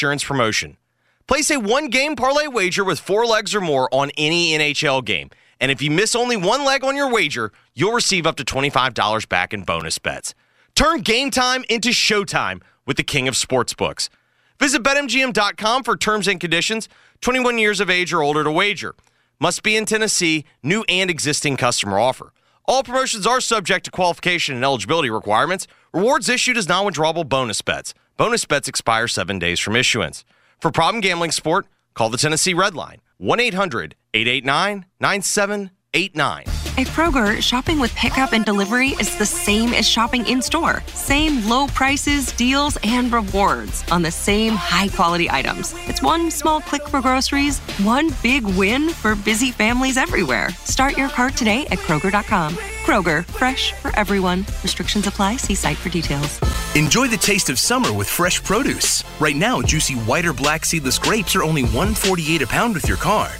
insurance promotion. Place a one game parlay wager with four legs or more on any NHL game. And if you miss only one leg on your wager, you'll receive up to $25 back in bonus bets. Turn game time into showtime with the king of sportsbooks. Visit betmgm.com for terms and conditions. 21 years of age or older to wager. Must be in Tennessee, new and existing customer offer. All promotions are subject to qualification and eligibility requirements. Rewards issued as non withdrawable bonus bets. Bonus bets expire seven days from issuance. For problem gambling sport, call the Tennessee Red Line 1 800 889 9789. At Kroger, shopping with pickup and delivery is the same as shopping in store. Same low prices, deals, and rewards on the same high quality items. It's one small click for groceries, one big win for busy families everywhere. Start your cart today at Kroger.com. Kroger, fresh for everyone. Restrictions apply. See site for details. Enjoy the taste of summer with fresh produce. Right now, juicy white or black seedless grapes are only $1.48 a pound with your card.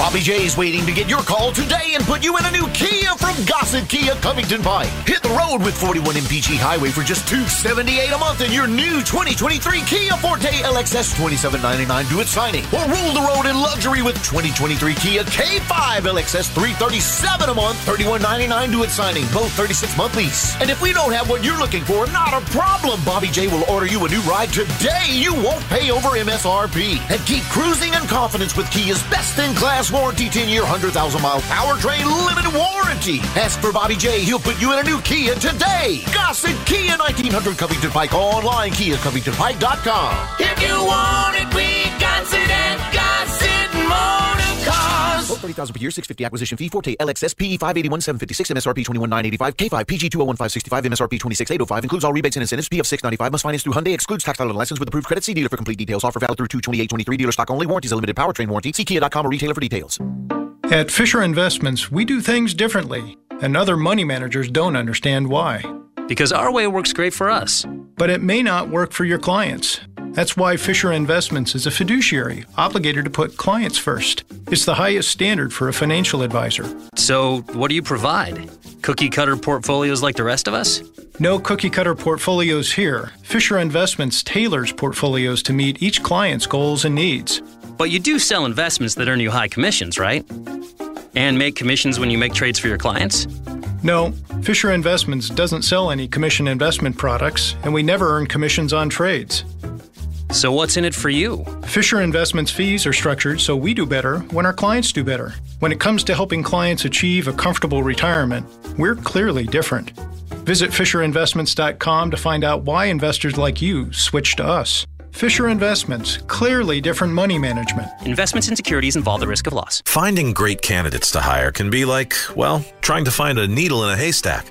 Bobby J is waiting to get your call today and put you in a new Kia from Gossett Kia Covington Pike. Hit the road with 41 MPG Highway for just 278 a month in your new 2023 Kia Forte LXS 2799 due at signing. Or rule the road in luxury with 2023 Kia K5 LXS 337 a month, 3199 due at signing, both 36 month lease. And if we don't have what you're looking for, not a problem. Bobby J will order you a new ride today. You won't pay over MSRP. And keep cruising in confidence with Kia's best in class warranty 10 year, 100,000 mile powertrain limited warranty. Ask for Bobby J. He'll put you in a new Kia today. Gossett Kia 1900 Covington Pike online, KiaCovingtonPike.com. If you want it, we got it Cars. Quote 30000 per year, 650 acquisition fee, Forte LXS PE 581 756, MSRP 21985, K5 PG 201565, MSRP 26805, includes all rebates and incentives, PF 695, must finance through Hyundai, excludes tax title and license with approved credit. See dealer for complete details. Offer valid through 22823, dealer stock only, warranties, a limited powertrain warranty. See Kia.com or retailer for details. At Fisher Investments, we do things differently, and other money managers don't understand why. Because our way works great for us. But it may not work for your clients. That's why Fisher Investments is a fiduciary, obligated to put clients first. It's the highest standard for a financial advisor. So, what do you provide? Cookie cutter portfolios like the rest of us? No cookie cutter portfolios here. Fisher Investments tailors portfolios to meet each client's goals and needs. But you do sell investments that earn you high commissions, right? And make commissions when you make trades for your clients? No, Fisher Investments doesn't sell any commission investment products, and we never earn commissions on trades. So, what's in it for you? Fisher Investments fees are structured so we do better when our clients do better. When it comes to helping clients achieve a comfortable retirement, we're clearly different. Visit FisherInvestments.com to find out why investors like you switch to us. Fisher Investments, clearly different money management. Investments in securities involve the risk of loss. Finding great candidates to hire can be like, well, trying to find a needle in a haystack,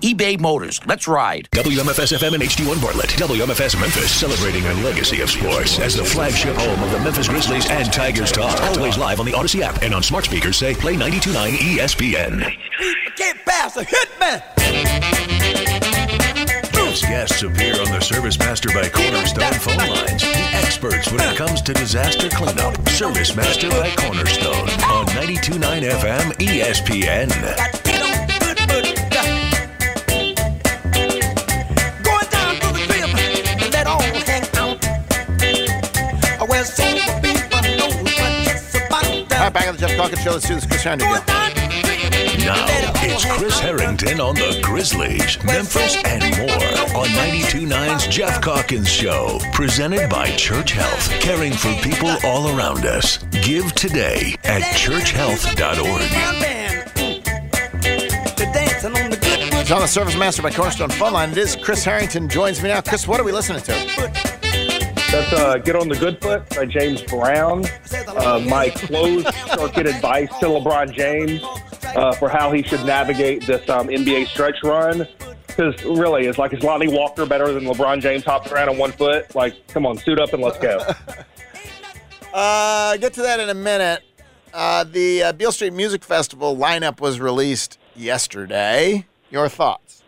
eBay Motors. Let's ride. WMFS FM and HD1 Bartlett. WMFS Memphis celebrating a legacy of sports as the flagship home of the Memphis Grizzlies and Tigers talk. Always live on the Odyssey app and on smart speakers say play 929 ESPN. Can't pass a hit man. As guests appear on the Service Master by Cornerstone phone lines, the experts when it comes to disaster cleanup. Service Master by Cornerstone on 929 FM ESPN. Right, back on the Geoff Calkins Show. Let's do this Chris Herrington deal. Now it's Chris Herrington on the Grizzlies, Memphis, and more on 92.9's Geoff Calkins Show. Presented by Church Health, caring for people all around us. Give today at churchhealth.org. He's on the Service Master by Cornerstone phone line. It is Chris Herrington joins me now. Chris, what are we listening to? That's uh, Get on the Good Foot by James Brown. Uh, my closed circuit advice to LeBron James uh, for how he should navigate this um, NBA stretch run. Because really, it's like, is Lonnie Walker better than LeBron James hopping around on one foot? Like, come on, suit up and let's go. Uh, get to that in a minute. Uh, the uh, Beale Street Music Festival lineup was released yesterday. Your thoughts?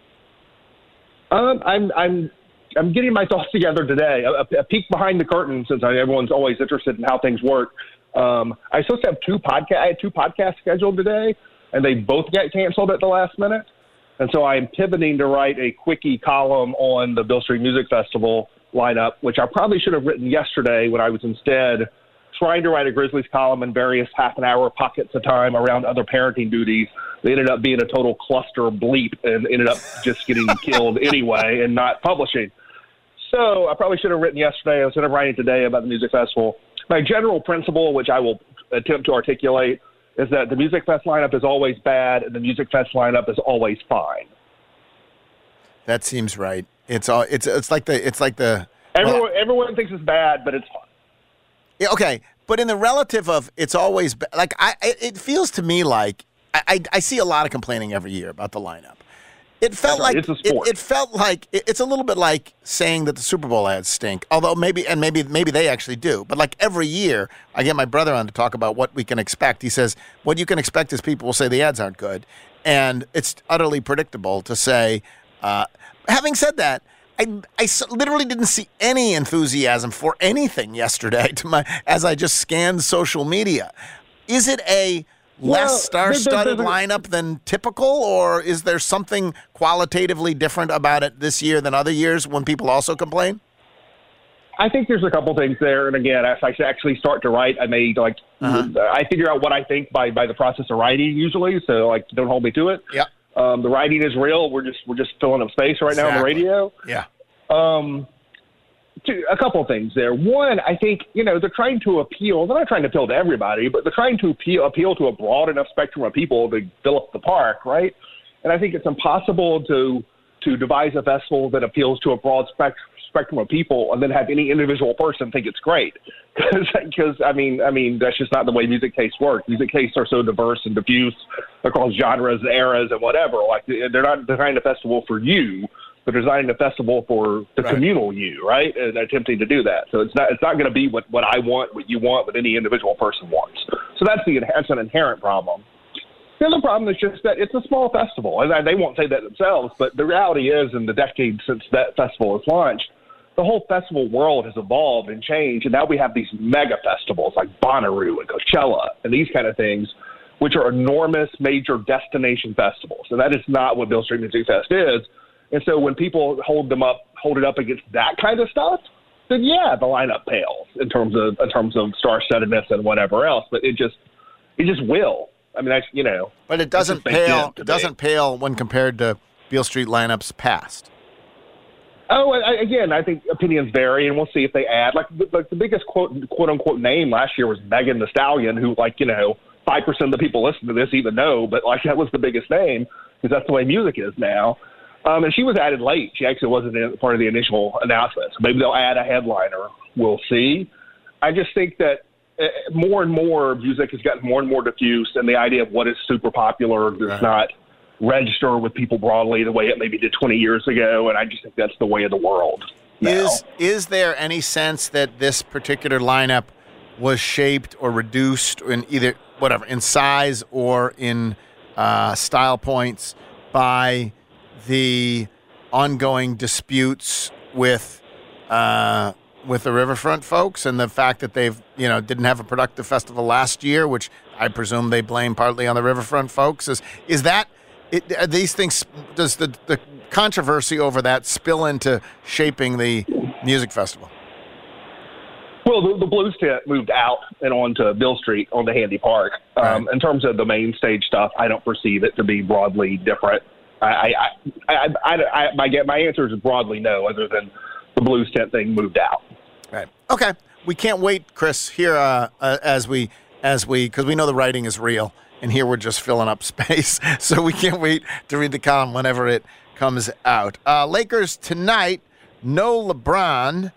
Um, I'm I'm I'm getting my thoughts together today. A, a peek behind the curtain, since I, everyone's always interested in how things work. Um, I supposed to have two podcast. I had two podcasts scheduled today, and they both got canceled at the last minute. And so I am pivoting to write a quickie column on the Beale Street Music Festival lineup, which I probably should have written yesterday when I was instead trying to write a Grizzlies column in various half an hour pockets of time around other parenting duties. They ended up being a total cluster bleep and ended up just getting killed anyway and not publishing. So I probably should have written yesterday instead of writing today about the music festival. My general principle, which I will attempt to articulate, is that the Music Fest lineup is always bad and the Music Fest lineup is always fine. That seems right. It's all. It's it's like the. It's like the. Everyone everyone thinks it's bad, but it's fine. Yeah, okay, but in the relative of it's always like I, it it feels to me like I, I, I see a lot of complaining every year about the lineup. It felt right, like it's a it, sport. it felt like it- it's a little bit like saying that the Super Bowl ads stink. Although maybe and maybe maybe they actually do. But like every year, I get my brother on to talk about what we can expect. He says what you can expect is people will say the ads aren't good, and it's utterly predictable to say. Uh, having said that. I, I literally didn't see any enthusiasm for anything yesterday to my as I just scanned social media. Is it a Well, less star-studded there- there- lineup than typical, or is there something qualitatively different about it this year than other years when people also complain? I think there's a couple things there, and again, as I actually start to write, I may like I figure out what I think by by the process of writing usually. So like, don't hold me to it. Yeah. Um, the writing is real. We're just we're just filling up space right now on the radio. Yeah. Um, a couple things there. One, I think you know they're trying to appeal. They're not trying to appeal to everybody, but they're trying to appeal appeal to a broad enough spectrum of people to fill up the park, right? And I think it's impossible to to devise a festival that appeals to a broad spec- spectrum of people and then have any individual person think it's great. Because I mean, I mean that's just not the way music tastes work. Music tastes are so diverse and diffuse across genres, eras, and whatever. Like they're not designing a festival for you. They're designing a festival for the Right. communal you, right? And attempting to do that. So it's not it's not going to be what what I want, what you want, what any individual person wants. So that's the that's an inherent problem. The other problem is just that it's a small festival. And they won't say that themselves, but the reality is, in the decade since that festival was launched, the whole festival world has evolved and changed. And now we have these mega festivals like Bonnaroo and Coachella and these kind of things, which are enormous major destination festivals. And that is not what Beale Street Music Fest is. And so when people hold them up, hold it up against that kind of stuff, then yeah, the lineup pales in terms of in terms of star-studdedness and whatever else. But it just it just will. I mean, that's you know. But it doesn't pale. It doesn't pale when compared to Beale Street lineups past. Oh, I, again, I think opinions vary, and we'll see if they add. Like, the- like the biggest quote quote unquote name last year was Megan Thee Stallion, who like you know five percent of the people listening to this even know, but like that was the biggest name because that's the way music is now. Um, and she was added late. She actually wasn't in, part of the initial announcement. So maybe they'll add a headliner. We'll see. I just think that uh, more and more music has gotten more and more diffuse, and the idea of what is super popular does not register with people broadly the way it maybe did 20 years ago. And I just think that's the way of the world. now. Is is there any sense that this particular lineup was shaped or reduced in either whatever in size or in uh, style points by the ongoing disputes with uh, with the Riverfront folks and the fact that they've you know didn't have a productive festival last year, which I presume they blame partly on the Riverfront folks. Is is that it, these things? Does the the controversy over that spill into shaping the music festival? Well, the, the blues tent moved out and onto Beale Street onto Handy Park. Um, In terms of the main stage stuff, I don't perceive it to be broadly different. I, I, I, I, I, my my answer is broadly no, other than the blues tent thing moved out. Right. Okay. We can't wait, Chris, here uh, uh, as we as we because we know the writing is real, and here we're just filling up space. so we can't wait to read the column whenever it comes out. Uh, Lakers tonight. No LeBron.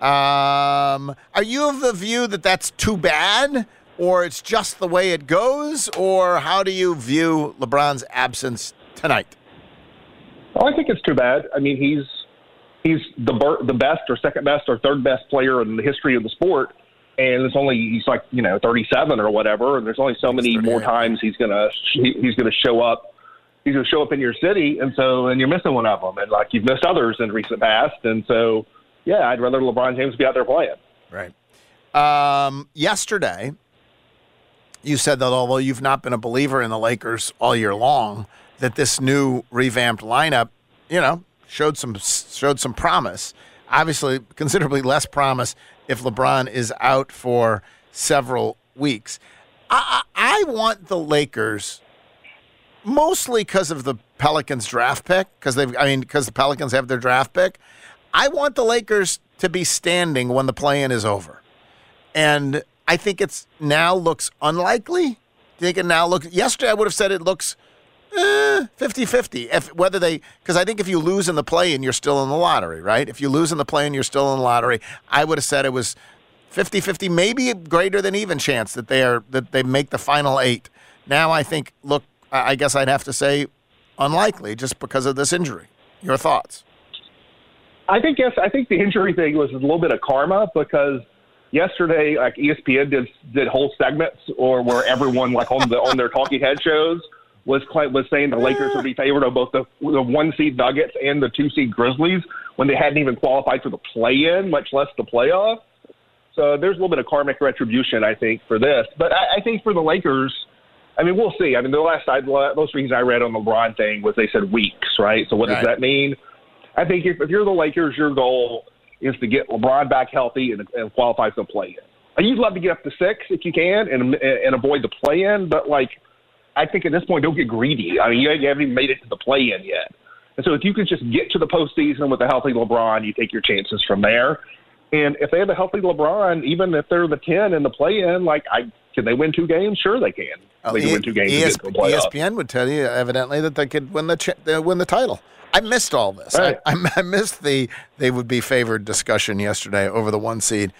Um, are you of the view that that's too bad, or it's just the way it goes, or how do you view LeBron's absence tonight? Oh, I think it's too bad. I mean, he's he's the ber- the best or second best or third best player in the history of the sport, and it's only he's like you know 37 or whatever, and there's only so many more times he's gonna he's gonna show up. He's gonna show up in your city, and so and you're missing one of them, and like you've missed others in recent past, and so yeah, I'd rather LeBron James be out there playing. Right. Um, yesterday, you said that although you've not been a believer in the Lakers all year long, that this new revamped lineup, you know, showed some showed some promise. Obviously, considerably less promise if LeBron is out for several weeks. I, I want the Lakers mostly because of the Pelicans draft pick, because they've I mean because the Pelicans have their draft pick. I want the Lakers to be standing when the play-in is over, and I think it's now looks unlikely. Do you think it now looks? Yesterday, I would have said it looks Eh, 50-50. If whether they because I think if you lose in the play-in, you're still in the lottery, right? If you lose in the play-in, you're still in the lottery. I would have said it was 50-50, maybe greater than even chance that they are that they make the final eight. Now I think look, I guess I'd have to say unlikely just because of this injury. Your thoughts? I think yes. I think the injury thing was a little bit of karma because yesterday, like ESPN did did whole segments or where everyone like on the on their talking head shows was cla- was saying the Lakers would be ah. favored of both the, the one seed Nuggets and the two seed Grizzlies when they hadn't even qualified for the play in, much less the playoff. So there's a little bit of karmic retribution, I think, for this. But I, I think for the Lakers, I mean, we'll see. I mean, the last I, most reasons I read on the LeBron thing was they said weeks, right? So what Right. does that mean? I think if, if you're the Lakers, your goal is to get LeBron back healthy and, and qualify for the play-in. You'd love to get up to six if you can and and avoid the play-in, but like I think at this point, don't get greedy. I mean, you haven't even made it to the play-in yet, and so if you can just get to the postseason with a healthy LeBron, you take your chances from there. And if they have a healthy LeBron, even if they're the ten in the play-in, like I can they win two games? Sure, they can. Oh, they can E- win two games ES- get to the playoff. ESPN would tell you evidently that they could win the ch- they win the title. I missed all this. I- I, I missed the they would be favored discussion yesterday over the one seed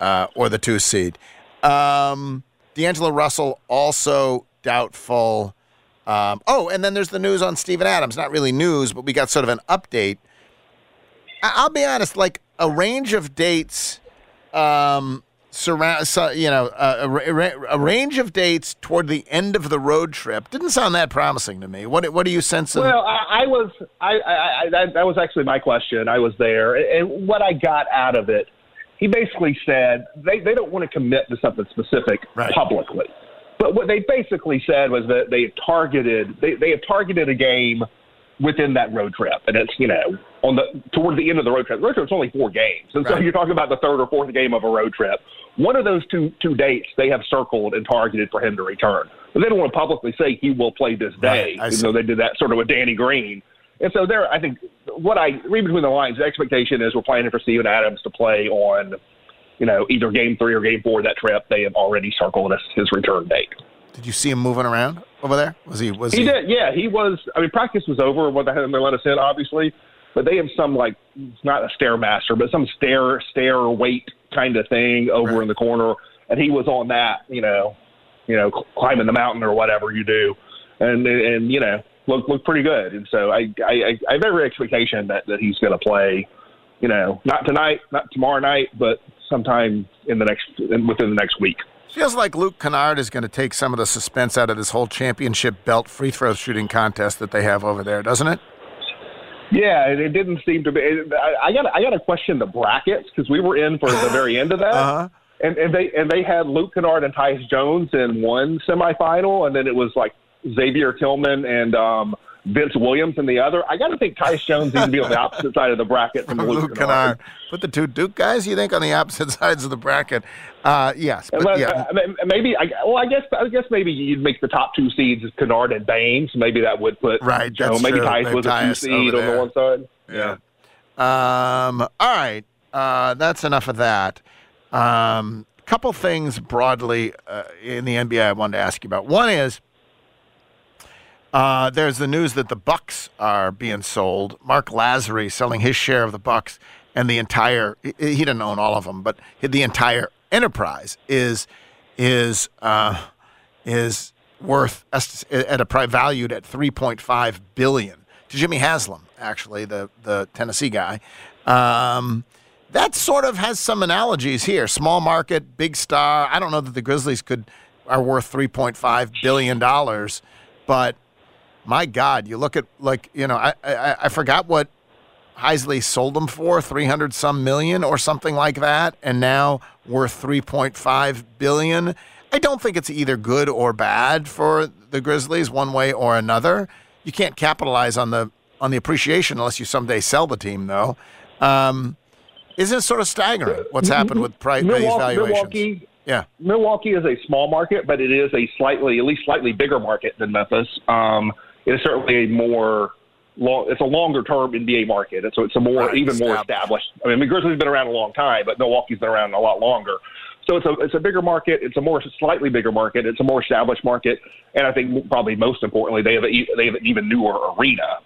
uh, or the two seed. Um, D'Angelo Russell also doubtful. Um, oh, and then there's the news on Steven Adams. Not really news, but we got sort of an update. I- I'll be honest, like a range of dates um, surround, so, you know, uh, a, ra- a range of dates toward the end of the road trip didn't sound that promising to me. What what do you sense? Of, Well, I, I was. I, I, I that, was actually my question. I was there, and and what I got out of it, he basically said they they don't want to commit to something specific publicly, but what they basically said was that they had targeted they they had targeted a game within that road trip, and it's you know on the toward the end of the road trip. The road trip's only four games, and so you're talking about the third or fourth game of a road trip. One of those two two dates they have circled and targeted for him to return, but they don't want to publicly say he will play this day, Right, I even see. though they did that sort of with Danny Green. And so there, I think what I read between the lines, the expectation is we're planning for Steven Adams to play on, you know, either game three or game four of that trip. They have already circled as his return date. did you see him moving around over there? Was he? Was He did, yeah. He was. I mean, practice was over when they had- they let us in, obviously, but they have some like it's not a stairmaster, but some stair stair weight kind of thing over in the corner, and he was on that, you know, you know, climbing the mountain or whatever you do, and and you know, look look pretty good. And so I I, I have every expectation that that he's going to play, you know, not tonight, not tomorrow night, but sometime in the next in, within the next week. Feels like Luke Kennard is going to take some of the suspense out of this whole championship belt free throw shooting contest that they have over there, doesn't it? Yeah, it, it didn't seem to be. I, I got I got to question the brackets because we were in for the very end of that, Uh-huh. and and they and they had Luke Kennard and Tyus Jones in one semifinal, and then it was like Xavier Tillman and um, Vince Williams in the other. I got to think Tyus Jones needs to be on the opposite side of the bracket from, Luke, Luke Kennard. Put the two Duke guys, you think, on the opposite sides of the bracket. Uh, yes, but Unless- yeah. uh, maybe I well I guess I guess maybe you'd make the top two seeds as Kennard and Baines. Maybe that would put Right, know, maybe true. Tyus Maybe was a two seed on the one side. Yeah. Um, all right. Uh, that's enough of that. Um, couple things broadly uh, in the NBA I wanted to ask you about. One is uh, there's the news that the Bucks are being sold. Marc Lasry selling his share of the Bucks and the entire. He, didn't own all of them, but the entire enterprise is is uh, is worth at a price valued at 3.5 billion to Jimmy Haslam, actually the the Tennessee guy. Um, that sort of has some analogies here. Small market, big star. I don't know that the Grizzlies could are worth 3.5 billion dollars, but my God, you look at like you know I I, I forgot what Heisley sold them for 300 some million or something like that, and now worth 3.5 billion. I don't think it's either good or bad for the Grizzlies one way or another. You can't capitalize on the on the appreciation unless you someday sell the team, though. Um, isn't it sort of staggering what's happened with price Milwaukee, valuations? Milwaukee, yeah, Milwaukee is a small market, but it is a slightly, at least slightly bigger market than Memphis. Um, it is certainly a more long, it's a longer term NBA market, and so it's a more Right, even more established. I mean, the Grizzlies have been around a long time, but Milwaukee's been around a lot longer. So it's a it's a bigger market. It's a more slightly bigger market. It's a more established market, and I think probably most importantly, they have a, they have an even newer arena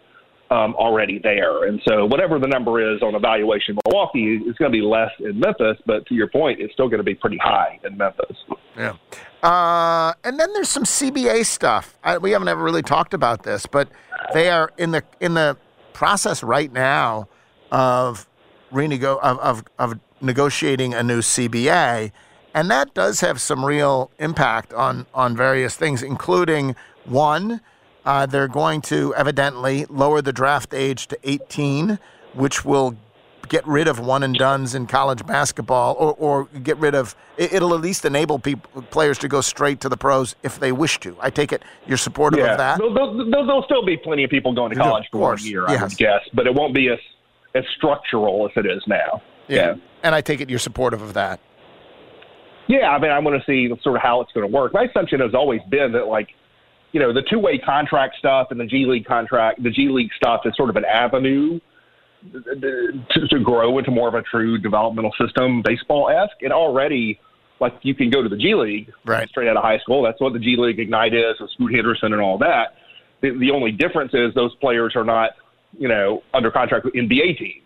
um, already there. And so whatever the number is on evaluation, Milwaukee is going to be less in Memphis. But to your point, it's still going to be pretty high in Memphis. Yeah. Uh, and then there's some CBA stuff. I, we haven't ever really talked about this, but they are in the in the process right now of renego of, of of negotiating a new CBA, and that does have some real impact on on various things, including one. Uh, they're going to evidently lower the draft age to 18, which will get rid of one and dones in college basketball, or, or get rid of. it- It'll at least enable people, players to go straight to the pros if they wish to. I take it you're supportive yeah, of that. There'll, there'll, still be plenty of people going to college for one course, year, I would guess, but it won't be as as structural as it is now. Yeah. And I take it you're supportive of that. Yeah, I mean, I want to see sort of how it's going to work. My assumption has always been that, like, you know, the two-way contract stuff and the G League contract, the G League stuff is sort of an avenue to, to grow into more of a true developmental system, baseball esque. And already, like, you can go to the G League right. straight out of high school. That's what the G League Ignite is, with Scoot Henderson and all that. The, the only difference is those players are not, you know, under contract with NBA teams.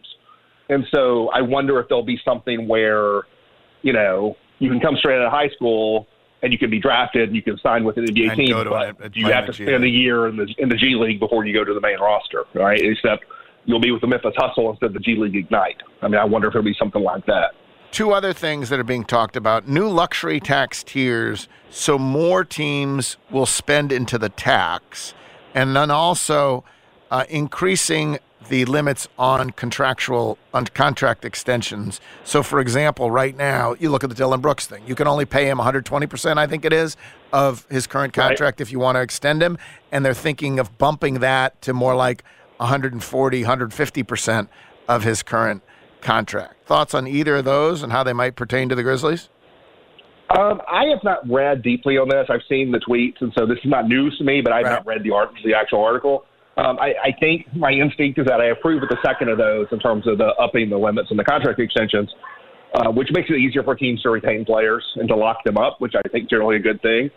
And so I wonder if there'll be something where, you know, you can come straight out of high school and you can be drafted and you can sign with an NBA And team, but an- a- you have to spend a year in the in the G League before you go to the main roster, right? Except you'll be with the Memphis Hustle instead of the G League Ignite. I mean, I wonder if it'll be something like that. Two other things that are being talked about new luxury tax tiers, so more teams will spend into the tax, and then also uh, increasing the limits on contractual on contract extensions. So, for example, right now, you look at the Dillon Brooks thing. You can only pay him 120%, I think it is, of his current Right. contract if you want to extend him, and they're thinking of bumping that to more like 140, 150% of his current contract. Thoughts on either of those and how they might pertain to the Grizzlies? Um, I have not read deeply on this. I've seen the tweets, and so this is not news to me. But I've not read the art, the actual article. Um, I, I think my instinct is that I approve of the second of those in terms of the upping the limits and the contract extensions, uh, which makes it easier for teams to retain players and to lock them up, which I think is generally a good thing.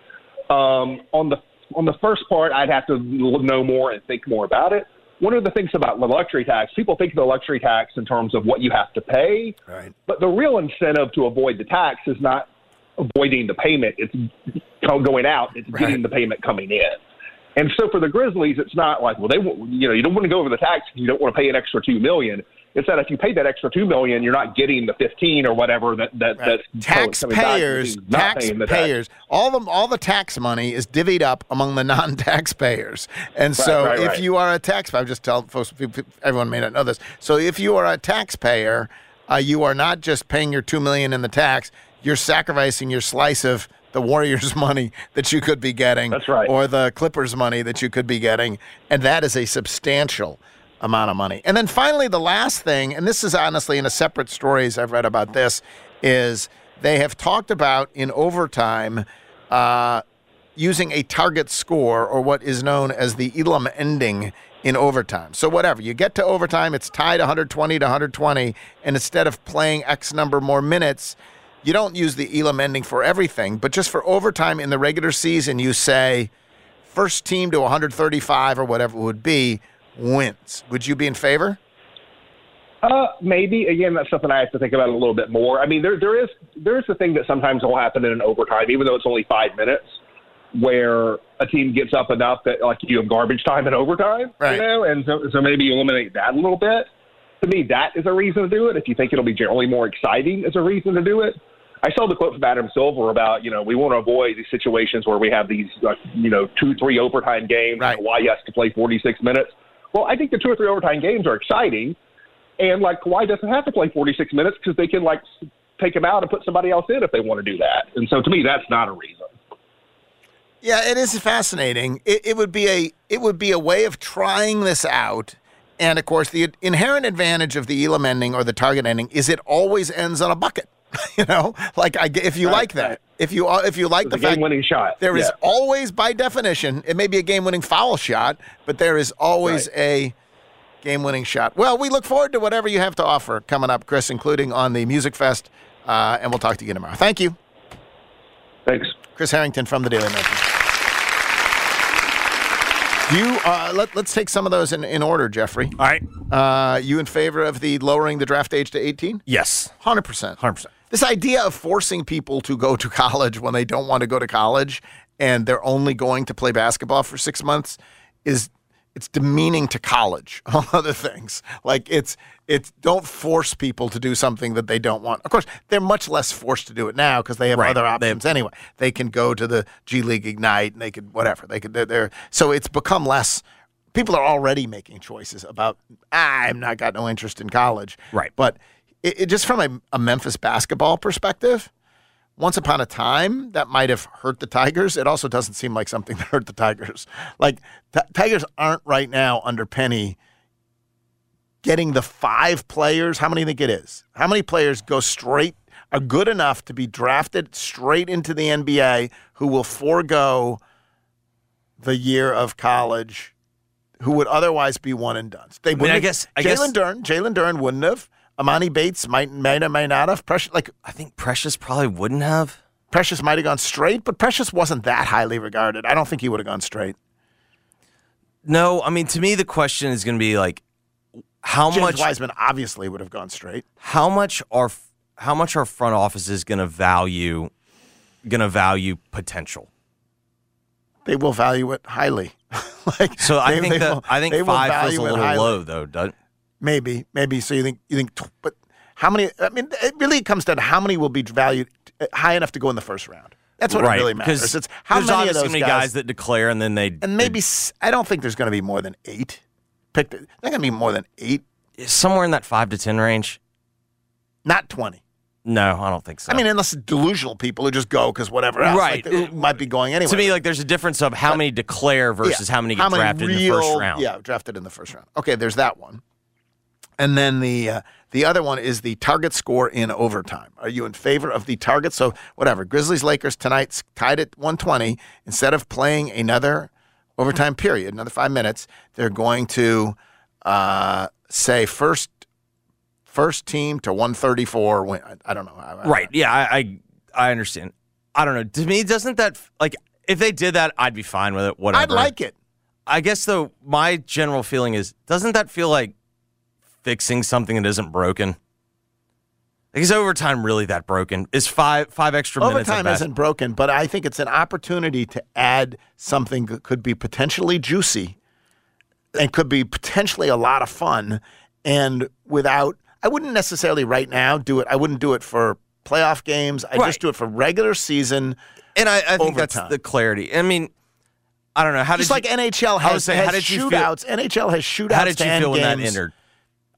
Um, on the on the first part, I'd have to know more and think more about it. One of the things about the luxury tax, people think of the luxury tax in terms of what you have to pay, right. but the real incentive to avoid the tax is not avoiding the payment; it's going out. It's getting the payment coming in. And so for the Grizzlies, it's not like, well, they, you know, you don't want to go over the tax. Because you don't want to pay an extra two million. It's that if you pay that extra two million, you're not getting the fifteen or whatever that that back to taxpayers, you not paying the tax. taxpayers, all the all the tax money is divvied up among the non-taxpayers, and Right, so right, if right. you are a taxpayer, I'm just telling folks, everyone may not know this. So if you are a taxpayer, uh, you are not just paying your two million in the tax; you're sacrificing your slice of the Warriors' money that you could be getting, that's right, or the Clippers' money that you could be getting, and that is a substantial amount of money. And then finally, the last thing, and this is honestly in a separate stories I've read about this, is they have talked about in overtime uh, using a target score or what is known as the Elam ending in overtime. So whatever you get to overtime, it's tied 120 to 120, and instead of playing X number more minutes, you don't use the Elam ending for everything, but just for overtime in the regular season, you say first team to 135 or whatever it would be wins. Would you be in favor? Uh, maybe again, that's something I have to think about a little bit more. I mean, there there is there is a thing that sometimes will happen in an overtime, even though it's only five minutes, where a team gets up enough that like you have garbage time in overtime, Right. you know, and so so maybe you eliminate that a little bit. To me, that is a reason to do it. If you think it'll be generally more exciting, as a reason to do it. I saw the quote from Adam Silver about, you know, we want to avoid these situations where we have these, like, you know, two, three overtime games. Right. Kawhi has to play 46 minutes. Well, I think the two or three overtime games are exciting. And, like, Kawhi doesn't have to play 46 minutes because they can, like, take him out and put somebody else in if they want to do that. And so to me, that's not a reason. Yeah, it is fascinating. It, it would be a it would be a way of trying this out. And of course, the inherent advantage of the Elam ending or the target ending is it always ends on a bucket. you know, like I, if you Right, like that, if you if you like the fact game-winning shot. there is Yeah. always, by definition, it may be a game-winning foul shot, but there is always a game-winning shot. Well, we look forward to whatever you have to offer coming up, Chris, including on the Music Fest, uh, and we'll talk to you tomorrow. Thank you. Thanks. Chris Herrington from the Daily Memphian. You uh, let, let's take some of those in, in order, Jeffrey. All right. Uh, you in favor of the lowering the draft age to 18? Yes. 100%. 100%. This idea of forcing people to go to college when they don't want to go to college and they're only going to play basketball for six months is it's demeaning to college, among other things. Like it's it's don't force people to do something that they don't want. Of course, they're much less forced to do it now because they have Right. other options anyway. They can go to the G League Ignite and they could whatever. They could they're, they're so it's become less people are already making choices about ah, I'm not got no interest in college. Right. But it, it just from a, a Memphis basketball perspective, once upon a time that might have hurt the Tigers. It also doesn't seem like something that hurt the Tigers. Like Ti- Tigers aren't right now under Penny getting the five players. How many think it is? How many players go straight are good enough to be drafted straight into the NBA who will forego the year of college who would otherwise be one and done. They I mean, wouldn't I guess- Jalen Duren, Jalen Duren wouldn't have. Emoni Bates might may or may not have. Precious like I think Precious probably wouldn't have. Precious might have gone straight, but Precious wasn't that highly regarded. I don't think he would have gone straight. No, I mean to me the question is going to be like how James much Wiseman obviously would have gone straight. how much are how much are front offices going to value going to value potential. They will value it highly. like So I they- think they that will- I think five feels value a little highly. low though. Doesn't Maybe, maybe. So you think you think, but how many? I mean, it really comes down to how many will be valued uh, high enough to go in the first round. That's what right, it really matters. It's how there's many of those guys, guys that declare and then they and maybe I don't think there's going to be more than eight. Picked. Not going to be more than eight. somewhere in that five to ten range. Not twenty. No, I don't think so. I mean, unless it's delusional people who just go because whatever else, Right. like, who might be going anyway. to me, like there's a difference of how many declare versus Yeah. how many get drafted in the first round. Yeah, drafted in the first round. Okay, there's that one. And then the uh, the other one is the target score in overtime. Are you in favor of the target? So whatever, Grizzlies Lakers tonight's tied at 120. Instead of playing another overtime period, another five minutes, they're going to uh, say first first team to 134. Win. I, I don't know. I- I- Right. Yeah, I, I I understand. I don't know. To me, doesn't that like if they did that, I'd be fine with it. Whatever. I'd like it. I guess though, my general feeling is, doesn't that feel like fixing something that isn't broken? Like, is overtime really that broken? Is five five extra minutes? of Overtime isn't broken, but I think it's an opportunity to add something that could be potentially juicy and could be potentially a lot of fun. And without, I wouldn't necessarily right now do it. I wouldn't do it for playoff games. I Right. just do it for regular season. and I, I think that's the clarity. I mean, I don't know how Just did like you, NHL has, say, has how did you feel- shootouts. NHL has shootouts. how did you feel when that entered?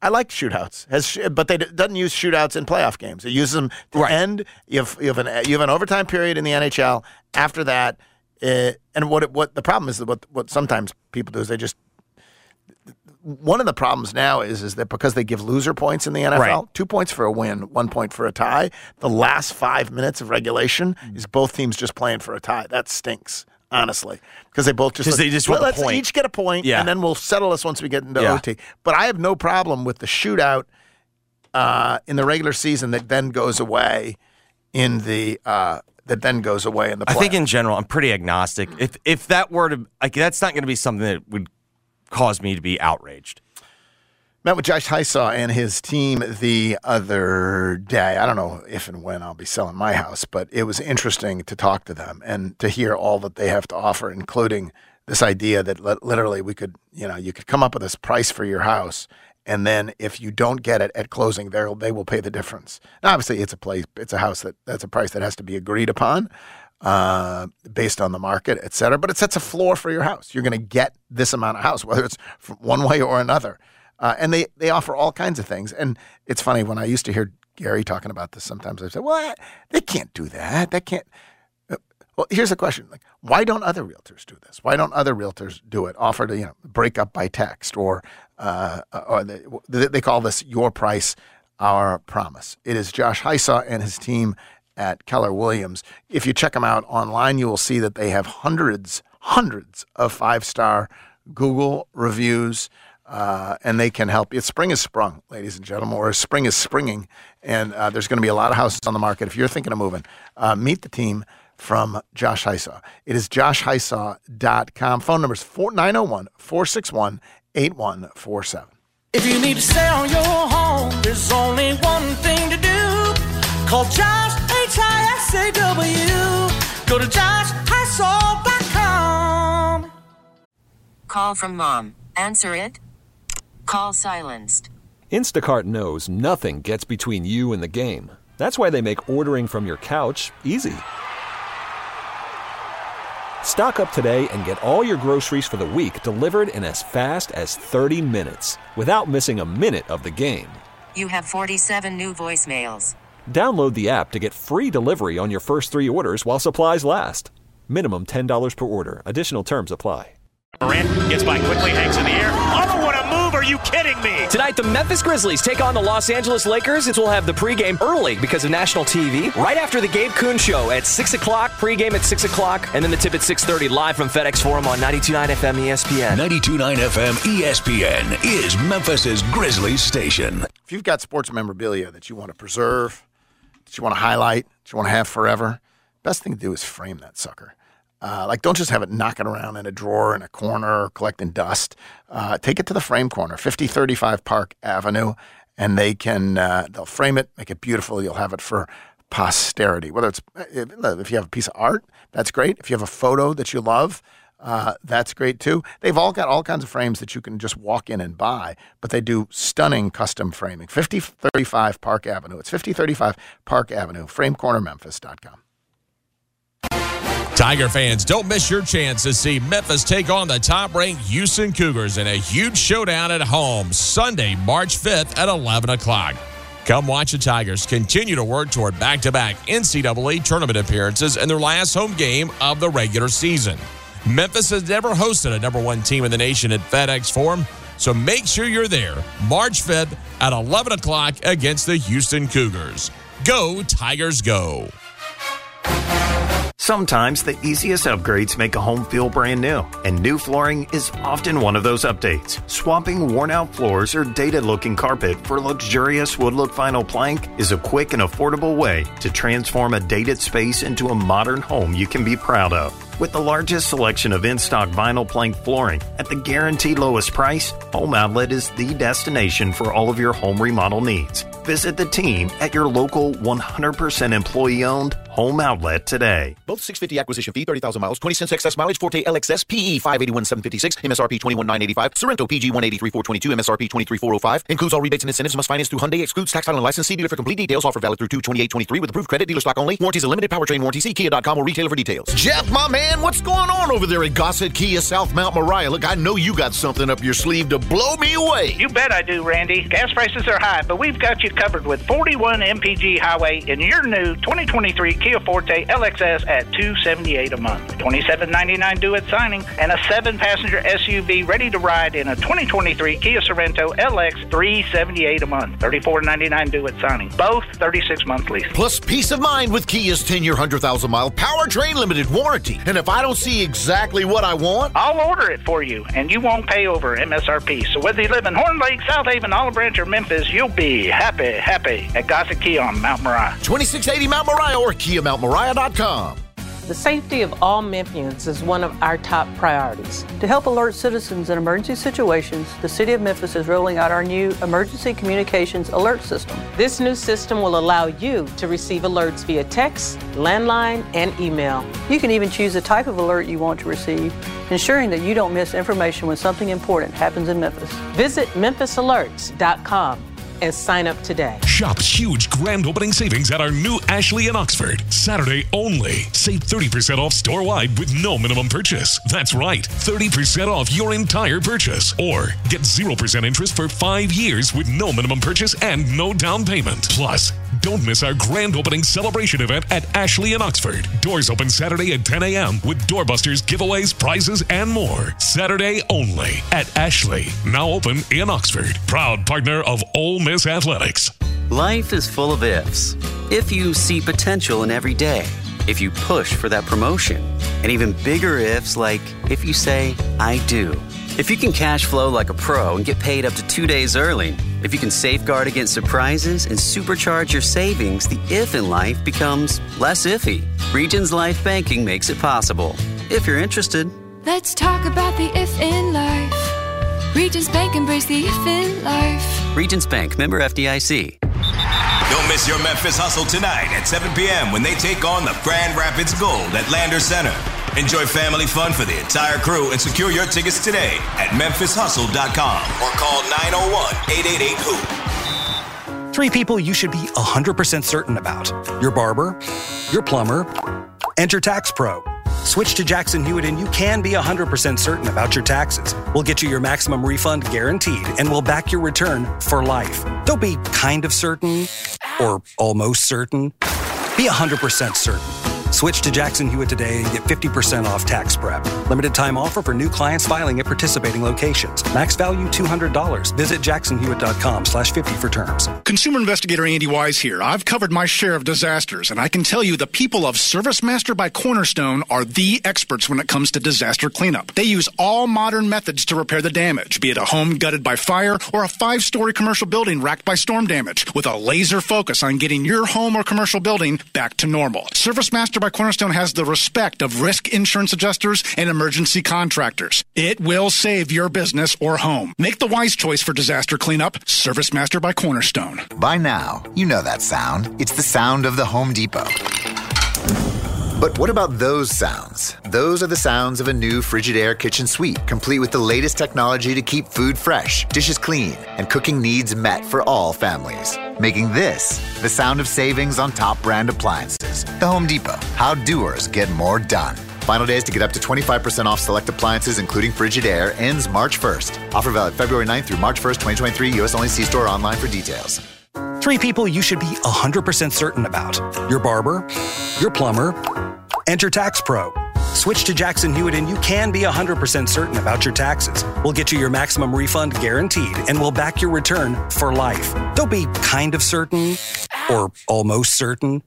I like shootouts, has sh- but they d- doesn't use shootouts in playoff games. It uses them to Right. end. You have you have an you have an overtime period in the NHL. After that, uh, and what it, what the problem is that what what sometimes people do is they just one of the problems now is is that because they give loser points in the NFL, Right. two points for a win, one point for a tie. The last five minutes of regulation is both teams just playing for a tie. That stinks. Honestly, because they both just 'Cause they just want let's point. each get a point, Yeah. and then we'll settle this once we get into Yeah. OT. But I have no problem with the shootout uh, in the regular season that then goes away in the uh, that then goes away in the. I think in general, I'm pretty agnostic. If if that were to like, that's not going to be something that would cause me to be outraged. Met with Josh Hysaw and his team the other day. I don't know if and when I'll be selling my house, but it was interesting to talk to them and to hear all that they have to offer, including this idea that literally we could, you know, you could come up with this price for your house, and then if you don't get it at closing, they they will pay the difference. Now, obviously, it's a place, it's a house that that's a price that has to be agreed upon. Uh, based on the market, et cetera, but it sets a floor for your house. You're going to get this amount of house, whether it's one way or another. Uh, and they, they offer all kinds of things. And it's funny when I used to hear Gary talking about this. Sometimes I say, "Well, they can't do that. They can't." Uh, Well, here's the question: like, why don't other realtors do this? Why don't other realtors do it? Offer to you know break up by text, or uh, or they, they call this your price, our promise. It is Josh Hysaw and his team at Keller Williams. If you check them out online, you will see that they have hundreds, hundreds of five star Google reviews uh, and they can help. It's spring is sprung, ladies and gentlemen, or spring is springing, and uh, there's going to be a lot of houses on the market. If you're thinking of moving, uh, meet the team from Josh Hysaw. It is joshhysaw.com. Phone number is 901 461 8147. If you need to sell your home, there's only one thing to do. Call Josh, H-I-S-A-W. Go to joshhysaw.com. Call from mom. Answer it. Call silenced. Instacart knows nothing gets between you and the game. That's why they make ordering from your couch easy. Stock up today and get all your groceries for the week delivered in as fast as 30 minutes without missing a minute of the game. You have 47 new voicemails. Download the app to get free delivery on your first three orders while supplies last. Minimum $10 per order. Additional terms apply. Morant gets by quickly, hangs in the air. What a move! Are you kidding me? Tonight, the Memphis Grizzlies take on the Los Angeles Lakers. It will have the pregame early because of national TV. Right after the Gabe Kuhn Show at 6 o'clock, pregame at 6 o'clock, and then the tip at 6.30 live from FedEx Forum on 92.9 FM ESPN. 92.9 FM ESPN is Memphis's Grizzlies station. If you've got sports memorabilia that you want to preserve, that you want to highlight, that you want to have forever, best thing to do is frame that sucker. Uh, like, don't just have it knocking around in a drawer in a corner collecting dust. Uh, take it to the frame corner, 5035 Park Avenue, and they can, uh, they'll frame it, make it beautiful. You'll have it for posterity. Whether it's, if if you have a piece of art, that's great. If you have a photo that you love, uh, that's great too. They've all got all kinds of frames that you can just walk in and buy, but they do stunning custom framing. 5035 Park Avenue. It's 5035 Park Avenue, framecornermemphis.com. Tiger fans, don't miss your chance to see Memphis take on the top ranked Houston Cougars in a huge showdown at home Sunday, March 5th at 11 o'clock. Come watch the Tigers continue to work toward back to back NCAA tournament appearances in their last home game of the regular season. Memphis has never hosted a number one team in the nation at FedEx Forum, so make sure you're there March 5th at 11 o'clock against the Houston Cougars. Go, Tigers, go! Sometimes the easiest upgrades make a home feel brand new, and new flooring is often one of those updates. Swapping worn out floors or dated looking carpet for luxurious wood look vinyl plank is a quick and affordable way to transform a dated space into a modern home you can be proud of. With the largest selection of in stock vinyl plank flooring at the guaranteed lowest price, Home Outlet is the destination for all of your home remodel needs. Visit the team at your local 100% employee owned Home Outlet today. Both 650 acquisition fee, 30,000 miles, 20 cents excess mileage, Forte LXS, PE 581,756, MSRP 21,985, Sorento PG 183,422, MSRP 23,405. Includes all rebates and incentives, must finance through Hyundai, excludes tax title and license. See dealer for complete details. Offer valid through 22823 with approved credit, dealer stock only. Warranties are limited, powertrain warranty. See Kia.com or retailer for details. Jeff, my man, what's going on over there at Gossett Kia South Mount Moriah? Look, I know you got something up your sleeve to blow me away. You bet I do, Randy. Gas prices are high, but we've got you covered with 41 MPG Highway in your new 2023 Kia Forte LXS at 278 a month. 27.99 due at signing, and a seven-passenger SUV ready to ride in a 2023 Kia Sorento LX 378 a month. 34.99 due at signing. Both 36-month lease. Plus peace of mind with Kia's 10-year, 100,000-mile powertrain limited warranty. And if I don't see exactly what I want, I'll order it for you, and you won't pay over MSRP. So whether you live in Horn Lake, South Haven, Olive Branch, or Memphis, you'll be happy, happy at Gossett Kia on Mount Moriah. 2680 Mount Moriah or KiaMountMoriah.com. The safety of all Memphians is one of our top priorities. To help alert citizens in emergency situations, the City of Memphis is rolling out our new Emergency Communications Alert System. This new system will allow you to receive alerts via text, landline, and email. You can even choose the type of alert you want to receive, ensuring that you don't miss information when something important happens in Memphis. Visit memphisalerts.com and sign up today. Shop huge grand opening savings at our new Ashley in Oxford. Saturday only. Save 30% off store wide with no minimum purchase. That's right, 30% off your entire purchase. Or get 0% interest for five years with no minimum purchase and no down payment. Plus, don't miss our grand opening celebration event at Ashley in Oxford. Doors open Saturday at 10 a.m. with doorbusters, giveaways, prizes, and more. Saturday only at Ashley. Now open in Oxford. Proud partner of Ole Miss Athletics. Life is full of ifs. If you see potential in every day, if you push for that promotion, and even bigger ifs like if you say, I do. If you can cash flow like a pro and get paid up to two days early, if you can safeguard against surprises and supercharge your savings, the if in life becomes less iffy. Regions Life Banking makes it possible. If you're interested, Let's talk about the if in life. Regions Bank embrace the if in life. Regions Bank, member FDIC. Don't miss your Memphis Hustle tonight at 7 p.m. when they take on the Grand Rapids Gold at Landers Center. Enjoy family fun for the entire crew and secure your tickets today at memphishustle.com or call 901-888-HOOP. Three people you should be 100% certain about your barber, your plumber, and your tax pro. Switch to Jackson Hewitt and you can be 100% certain about your taxes. We'll get you your maximum refund guaranteed and we'll back your return for life. Don't be kind of certain or almost certain. Be 100% certain. Switch to Jackson Hewitt today and get 50% off tax prep. Limited time offer for new clients filing at participating locations. Max value $200. Visit jacksonhewitt.com slash 50 for terms. Consumer investigator Andy Wise here. I've covered my share of disasters, and I can tell you the people of ServiceMaster by Cornerstone are the experts when it comes to disaster cleanup. They use all modern methods to repair the damage, be it a home gutted by fire or a five story commercial building racked by storm damage, with a laser focus on getting your home or commercial building back to normal. ServiceMaster by Cornerstone has the respect of risk insurance adjusters and emergency contractors. It will save your business or home. Make the wise choice for disaster cleanup. ServiceMaster by Cornerstone. By now, you know that sound. It's the sound of the Home Depot. But what about those sounds? Those are the sounds of a new Frigidaire kitchen suite, complete with the latest technology to keep food fresh, dishes clean, and cooking needs met for all families. Making this the sound of savings on top brand appliances. The Home Depot. How doers get more done. Final days to get up to 25% off select appliances, including Frigidaire, ends March 1st. Offer valid February 9th through March 1st, 2023. U.S. only. See store online for details. Three people you should be 100% certain about your barber, your plumber, and your tax pro. Switch to Jackson Hewitt and you can be 100% certain about your taxes. We'll get you your maximum refund guaranteed and we'll back your return for life. Don't be kind of certain or almost certain.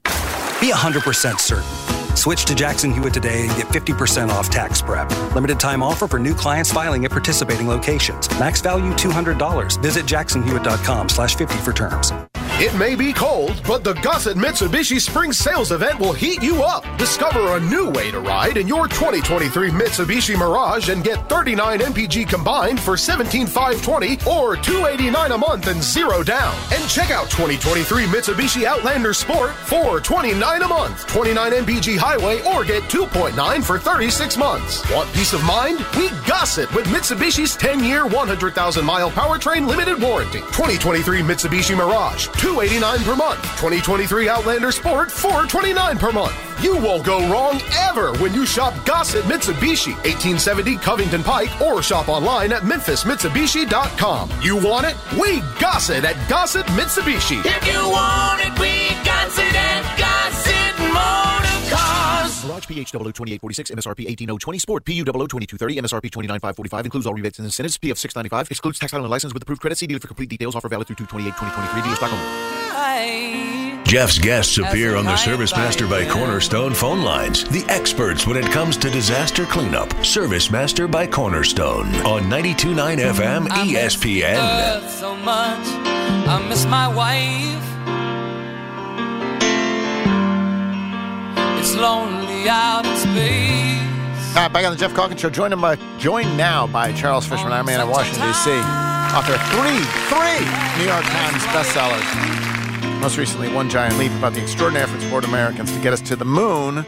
Be 100% certain. Switch to Jackson Hewitt today and get 50% off tax prep. Limited time offer for new clients filing at participating locations. Max value $200. Visit jacksonhewitt.com slash 50 for terms. It may be cold, but the Gossett Mitsubishi Spring Sales Event will heat you up. Discover a new way to ride in your 2023 Mitsubishi Mirage and get 39 MPG combined for 17520 or 289 a month and zero down. And check out 2023 Mitsubishi Outlander Sport for 29 a month, 29 MPG Highway or get 2.9 for 36 months. Want peace of mind? We Gossett with Mitsubishi's 10-year, 100,000 mile powertrain limited warranty. 2023 Mitsubishi Mirage 289 per month. 2023 Outlander Sport 429 per month. You won't go wrong ever when you shop Gossett Mitsubishi, 1870 Covington Pike, or shop online at memphismitsubishi.com. You want it? We Gossett at Gossett Mitsubishi. If you want it, we got it at. Dodge PHW 2846 MSRP 18020 Sport PUW 2230 MSRP 29545 includes all rebates and incentives. PF 695 excludes tax title and license with approved credit. See dealer for complete details. Offer valid through 228 2023. Dealer stock only. Geoff's guests appear on the Service Master by Cornerstone phone lines. The experts when it comes to disaster cleanup. Service Master by Cornerstone on 92.9 FM ESPN. Earth so much. I miss my wife. It's lonely out in space. All right, back on the Geoff Calkins Show. Joined, him by, joined now by Charles Fishman, our man in Washington, D.C. Author of three, three New York Times bestsellers. Most recently, One Giant Leap about the extraordinary efforts of Americans to get us to the moon.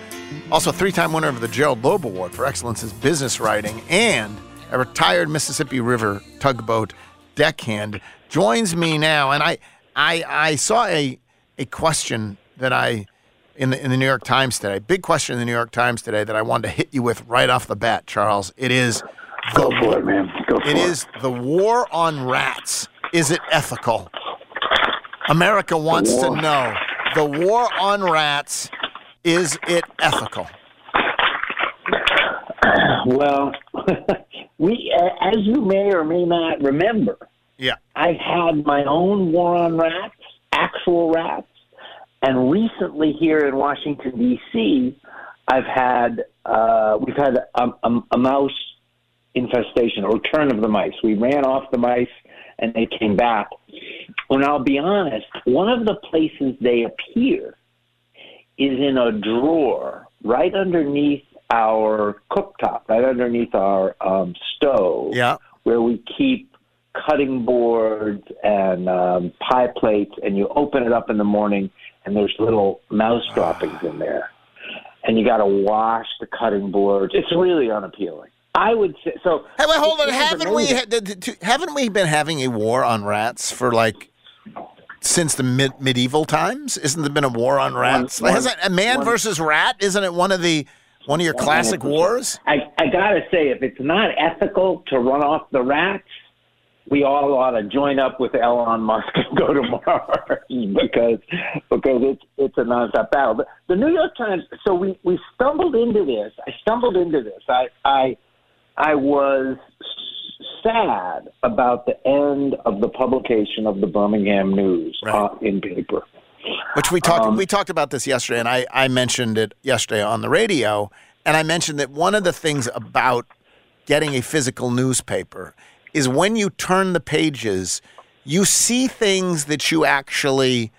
Also, three time winner of the Gerald Loeb Award for excellence in business writing and a retired Mississippi River tugboat deckhand. Joins me now. And I, I, I saw a, a question that I in the in the New York Times today. Big question in the New York Times today that I wanted to hit you with right off the bat, Charles. It is the, Go for it, man. Go for it it. is the war on rats. Is it ethical? America wants to know. The war on rats. Is it ethical? Well, we, as you may or may not remember, Yeah. I've had my own war on rats, actual rats, and recently here in Washington D.C., I've had uh, we've had a, a, a mouse infestation or return of the mice. We ran off the mice and they came back. And I'll be honest. One of the places they appear is in a drawer right underneath our cooktop, right underneath our um, stove, Yeah. where we keep cutting boards and um, pie plates, and you open it up in the morning, and there's little mouse ah. droppings in there, and you got to wash the cutting boards. It's really unappealing. I would say so. Hey, wait, hold on. Haven't we haven't we been having a war on rats for like since the mid- medieval times? Isn't there been a war on rats? one- Hasn't a man one- versus rat? Isn't it one of the one of your classic 100%. wars? I, I gotta say, if it's not ethical to run off the rats, we all ought to join up with Elon Musk and go to Mars because because it's it's a nonstop battle. But the New York Times. So we we stumbled into this. I stumbled into this. I I I was sad about the end of the publication of the Birmingham News uh, in paper. Which we talked Um, we talked about this yesterday, and I, I mentioned it yesterday on the radio, and I mentioned that one of the things about getting a physical newspaper is when you turn the pages, you see things that you actually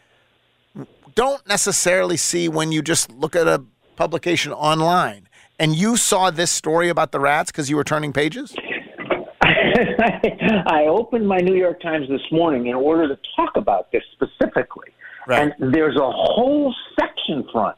don't necessarily see when you just look at a publication online. And you saw this story about the rats because you were turning pages? I opened my New York Times this morning in order to talk about this specifically. And there's a whole section front.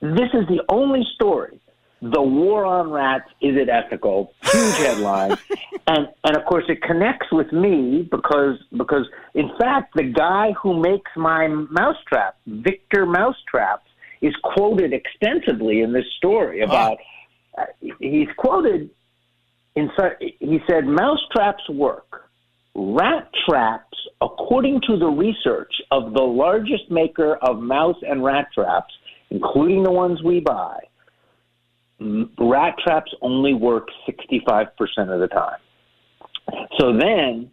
This is the only story. The war on rats, is it ethical? Huge headline. and and of course it connects with me because because in fact the guy who makes my mousetrap, Victor Mousetraps, is quoted extensively in this story about uh, he's quoted in he said mouse traps work. Rat traps, according to the research of the largest maker of mouse and rat traps, including the ones we buy, rat traps only work 65% of the time. So then,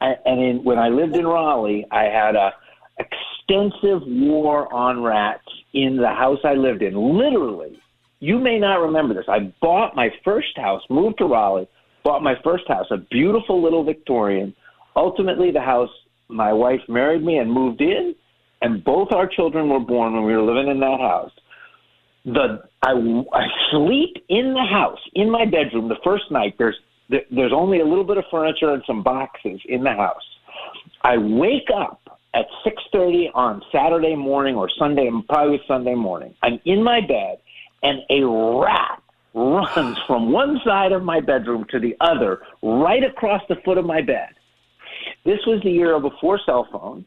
and in, when I lived in Raleigh, I had a extensive war on rats in the house I lived in. Literally, you may not remember this. I bought my first house, moved to Raleigh, bought my first house, a beautiful little Victorian. Ultimately, the house, my wife married me and moved in, and both our children were born when we were living in that house. The I, I sleep in the house in my bedroom the first night. There's there, there's only a little bit of furniture and some boxes in the house. I wake up at 6:30 on Saturday morning or Sunday, probably Sunday morning. I'm in my bed, and a rat runs from one side of my bedroom to the other, right across the foot of my bed. This was the era before cell phones,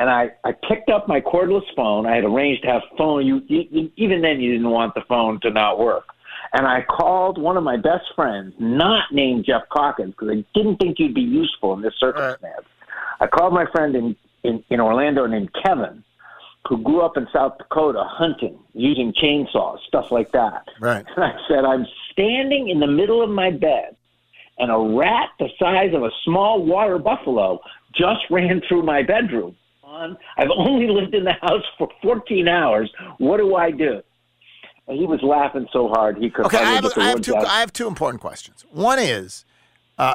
and I, I picked up my cordless phone. I had arranged to have phone. You, you even then you didn't want the phone to not work. And I called one of my best friends, not named Geoff Calkins, because I didn't think you'd be useful in this circumstance. I called my friend in, in, in Orlando named Kevin, who grew up in South Dakota hunting using chainsaws, stuff like that. Right. And I said, I'm standing in the middle of my bed, and a rat the size of a small water buffalo just ran through my bedroom. On, I've only lived in the house for 14 hours. What do I do? And he was laughing so hard he could Okay, I have, I have two. out. I have two important questions. One is, uh,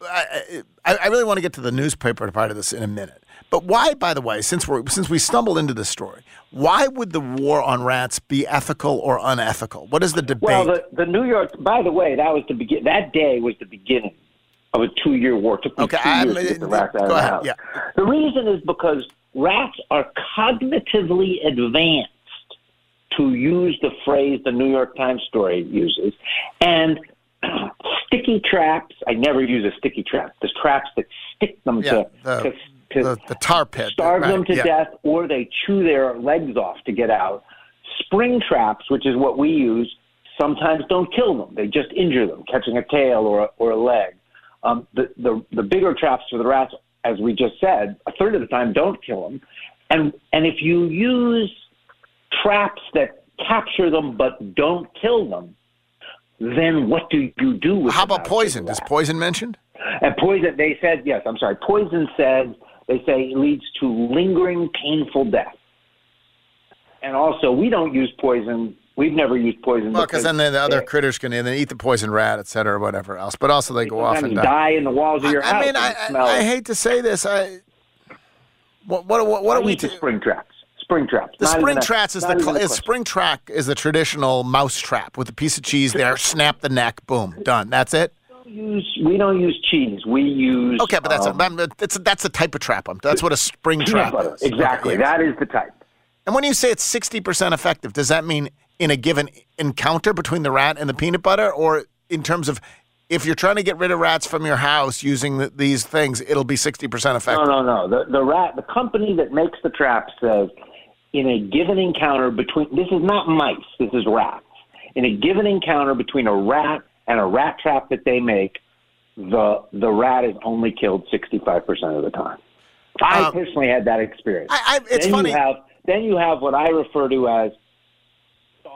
I, I I really want to get to the newspaper part of this in a minute. But why, by the way, since we since we stumbled into this story, why would the war on rats be ethical or unethical? What is the debate? Well, the, the New York. By the way, that was the begin. That day was the beginning of a two-year war. It took me Okay, two I'm- years to get the rats out of the house. yeah. The reason is because rats are cognitively advanced, to use the phrase the New York Times story uses, and sticky traps. I never use a sticky trap. The traps that stick them yeah, to, the, to, to the, the tar pit. starve right, them to yeah. death or they chew their legs off to get out. Spring traps, which is what we use, sometimes don't kill them. They just injure them, catching a tail or a, or a leg. Um, the, the, the bigger traps for the rats, as we just said, a third of the time don't kill them. And, and if you use traps that capture them but don't kill them, then what do you do with How about poison? Is poison mentioned? And poison, they said, yes, I'm sorry. Poison says, they say it leads to lingering painful death. And also, we don't use poison. We've never used poison. Well, because then the, the other critters can then eat the poison rat, et cetera, or whatever else. But also they go off and die. die in the walls of your I, house. I mean, I, I, hate to say this. I what what what, what are we? the spring traps. Spring traps. The Not spring traps is the cl- is spring trap is the traditional mouse trap with a piece of cheese there, snap the neck, boom, done. That's it. use we don't use cheese. We use Okay, but that's um, a, that's that's the type of trap. That's what a spring trap butter. is. Exactly. Okay. That is the type. And when you say it's sixty percent effective, does that mean in a given encounter between the rat and the peanut butter, or in terms of if you're trying to get rid of rats from your house using the, these things, it'll be sixty percent effective? No, no, no. The the rat the company that makes the trap says in a given encounter between this is not mice, this is rats. In a given encounter between a rat and a rat trap that they make, the the rat is only killed sixty five percent of the time. I Um, personally had that experience. I, I, it's then funny. You have, then you have what I refer to as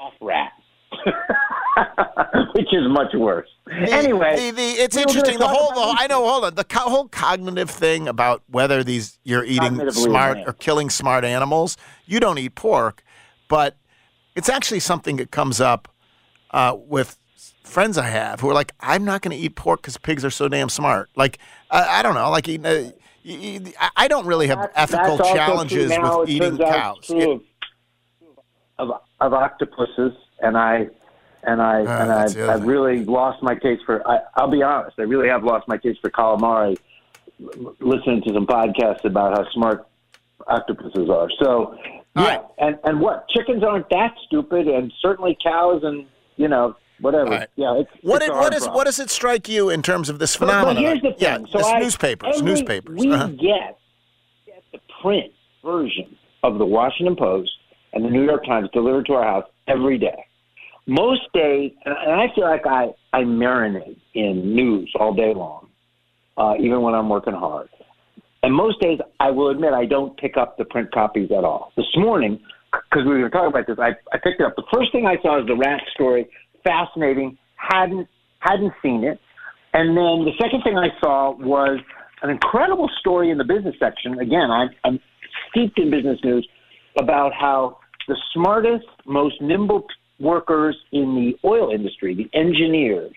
soft rat, which is much worse. anyway, the, the, it's we were gonna interesting. The whole, about the, I know. Hold on. The co- whole cognitive thing about whether these you're eating smart or killing smart animals. You don't eat pork, but it's actually something that comes up uh, with friends I have who are like, I'm not going to eat pork because pigs are so damn smart. Like, I I don't know. Like, eating, uh, y- y- I- I don't really have ethical That's challenges with eating cows. it's of, of, of octopuses, and I and I Ah, and I, the other I've really lost my taste for. I, I'll be honest, I really have lost my taste for calamari. Listening to some podcasts about how smart octopuses are. So yeah, and and what chickens aren't that stupid, and certainly cows, and you know whatever. Yeah, it's What, it's a what, problem. what does it strike you in terms of this But- but phenomenon? here's the thing. Yeah, so I, newspapers, newspapers. We uh-huh. get, get the print version of the Washington Post and the New York Times delivered to our house every day. Most days, and I feel like I, I marinate in news all day long, uh, even when I'm working hard. And most days, I will admit, I don't pick up the print copies at all. This morning, because we were going to talk about this, I, I picked it up. The first thing I saw is the rat story. Fascinating. Hadn't hadn't seen it. And then the second thing I saw was an incredible story in the business section. Again, I'm, I'm steeped in business news about how the smartest, most nimble workers in the oil industry, the engineers,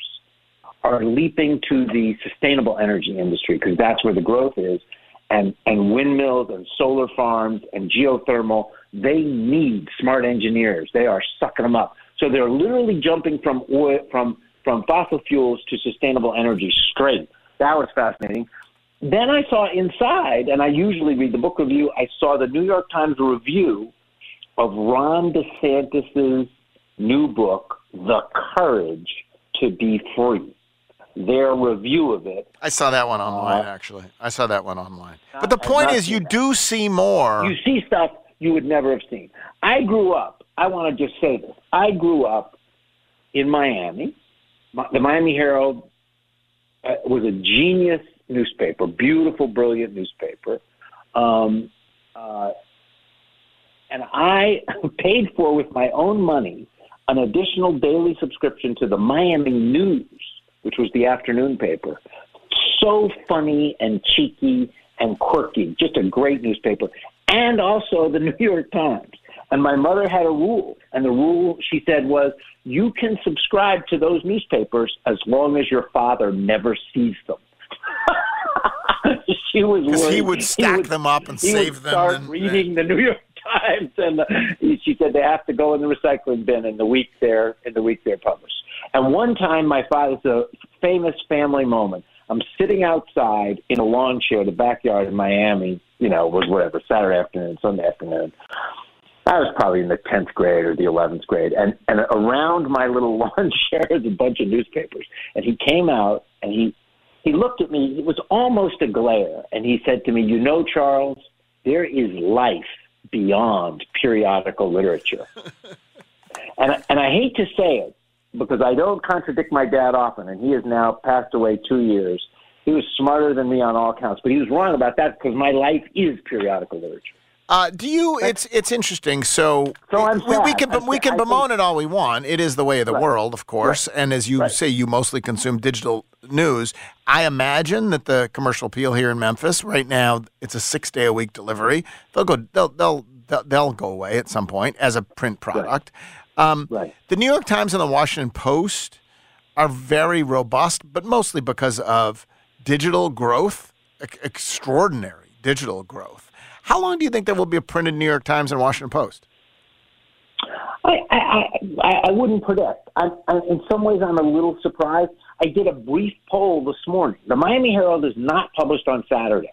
are leaping to the sustainable energy industry because that's where the growth is. And, and windmills and solar farms and geothermal, they need smart engineers. They are sucking them up. So they're literally jumping from oil, from, from fossil fuels to sustainable energy straight. That was fascinating. Then I saw inside, and I usually read the book review, I saw the New York Times review of Ron DeSantis's new book, The Courage to Be Free. Their review of it. I saw that one online, actually. I saw that one online. But the point is, you do see more. You see stuff you would never have seen. I grew up, I want to just say this. I grew up in Miami. The Miami Herald uh, was a genius newspaper, beautiful, brilliant newspaper. Um, uh, and I paid for with my own money an additional daily subscription to the Miami News, which was the afternoon paper. So funny and cheeky and quirky, just a great newspaper, and also the New York Times. And my mother had a rule, and the rule she said was you can subscribe to those newspapers as long as your father never sees them. she was Because he would stack would- them up and save them. Start and- reading the New York Times, and uh, she said they have to go in the recycling bin in the week they're in the week they're published. And one time, my father's a famous family moment. I'm sitting outside in a lawn chair, in the backyard in Miami. You know, was whatever Saturday afternoon, Sunday afternoon. I was probably in the tenth grade or the eleventh grade, and and around my little lawn chair is a bunch of newspapers. And he came out and he he looked at me. It was almost a glare, and he said to me, "You know, Charles, there is life beyond periodical literature." and and I hate to say it because I don't contradict my dad often, and he has now passed away two years. He was smarter than me on all counts, but he was wrong about that because my life is periodical literature. Uh, do you? It's it's interesting. So, So we, we can I'm we sad. can bemoan it all we want. It is the way of the Right. world, of course. And as you say, you mostly consume digital news. I imagine that the commercial appeal here in Memphis right now, it's a six day a week delivery. They'll go. They'll they'll they'll, they'll go away at some point as a print product. Um, right. The New York Times and the Washington Post are very robust, but mostly because of digital growth, ex- extraordinary digital growth. How long do you think there will be a printed New York Times and Washington Post? I, I, I, I wouldn't predict. I, I, in some ways, I'm a little surprised. I did a brief poll this morning. The Miami Herald is not published on Saturday.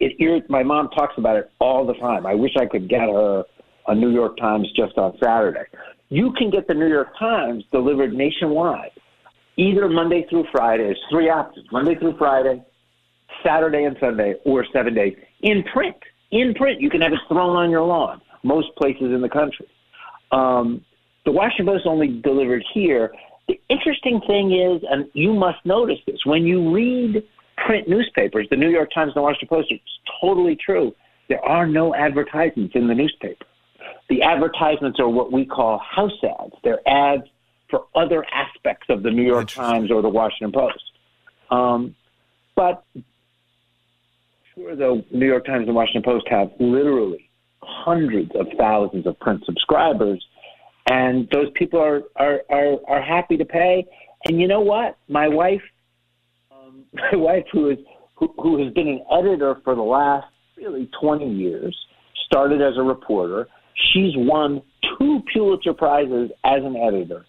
It. My mom talks about it all the time. I wish I could get her a New York Times just on Saturday. You can get the New York Times delivered nationwide, either Monday through Friday. There's three options: Monday through Friday, Saturday and Sunday, or seven days in print. In print, you can have it thrown on your lawn. Most places in the country. Um, the Washington Post only delivered here. The interesting thing is, and you must notice this, when you read print newspapers, the New York Times and the Washington Post, it's totally true. There are no advertisements in the newspaper. The advertisements are what we call house ads. They're ads for other aspects of the New York Times or the Washington Post. Um, but sure, the New York Times and Washington Post have literally hundreds of thousands of print subscribers, and those people are are are, are happy to pay. And you know what? My wife, um, my wife, who is who, who has been an editor for the last really twenty years, started as a reporter. She's won two Pulitzer prizes as an editor.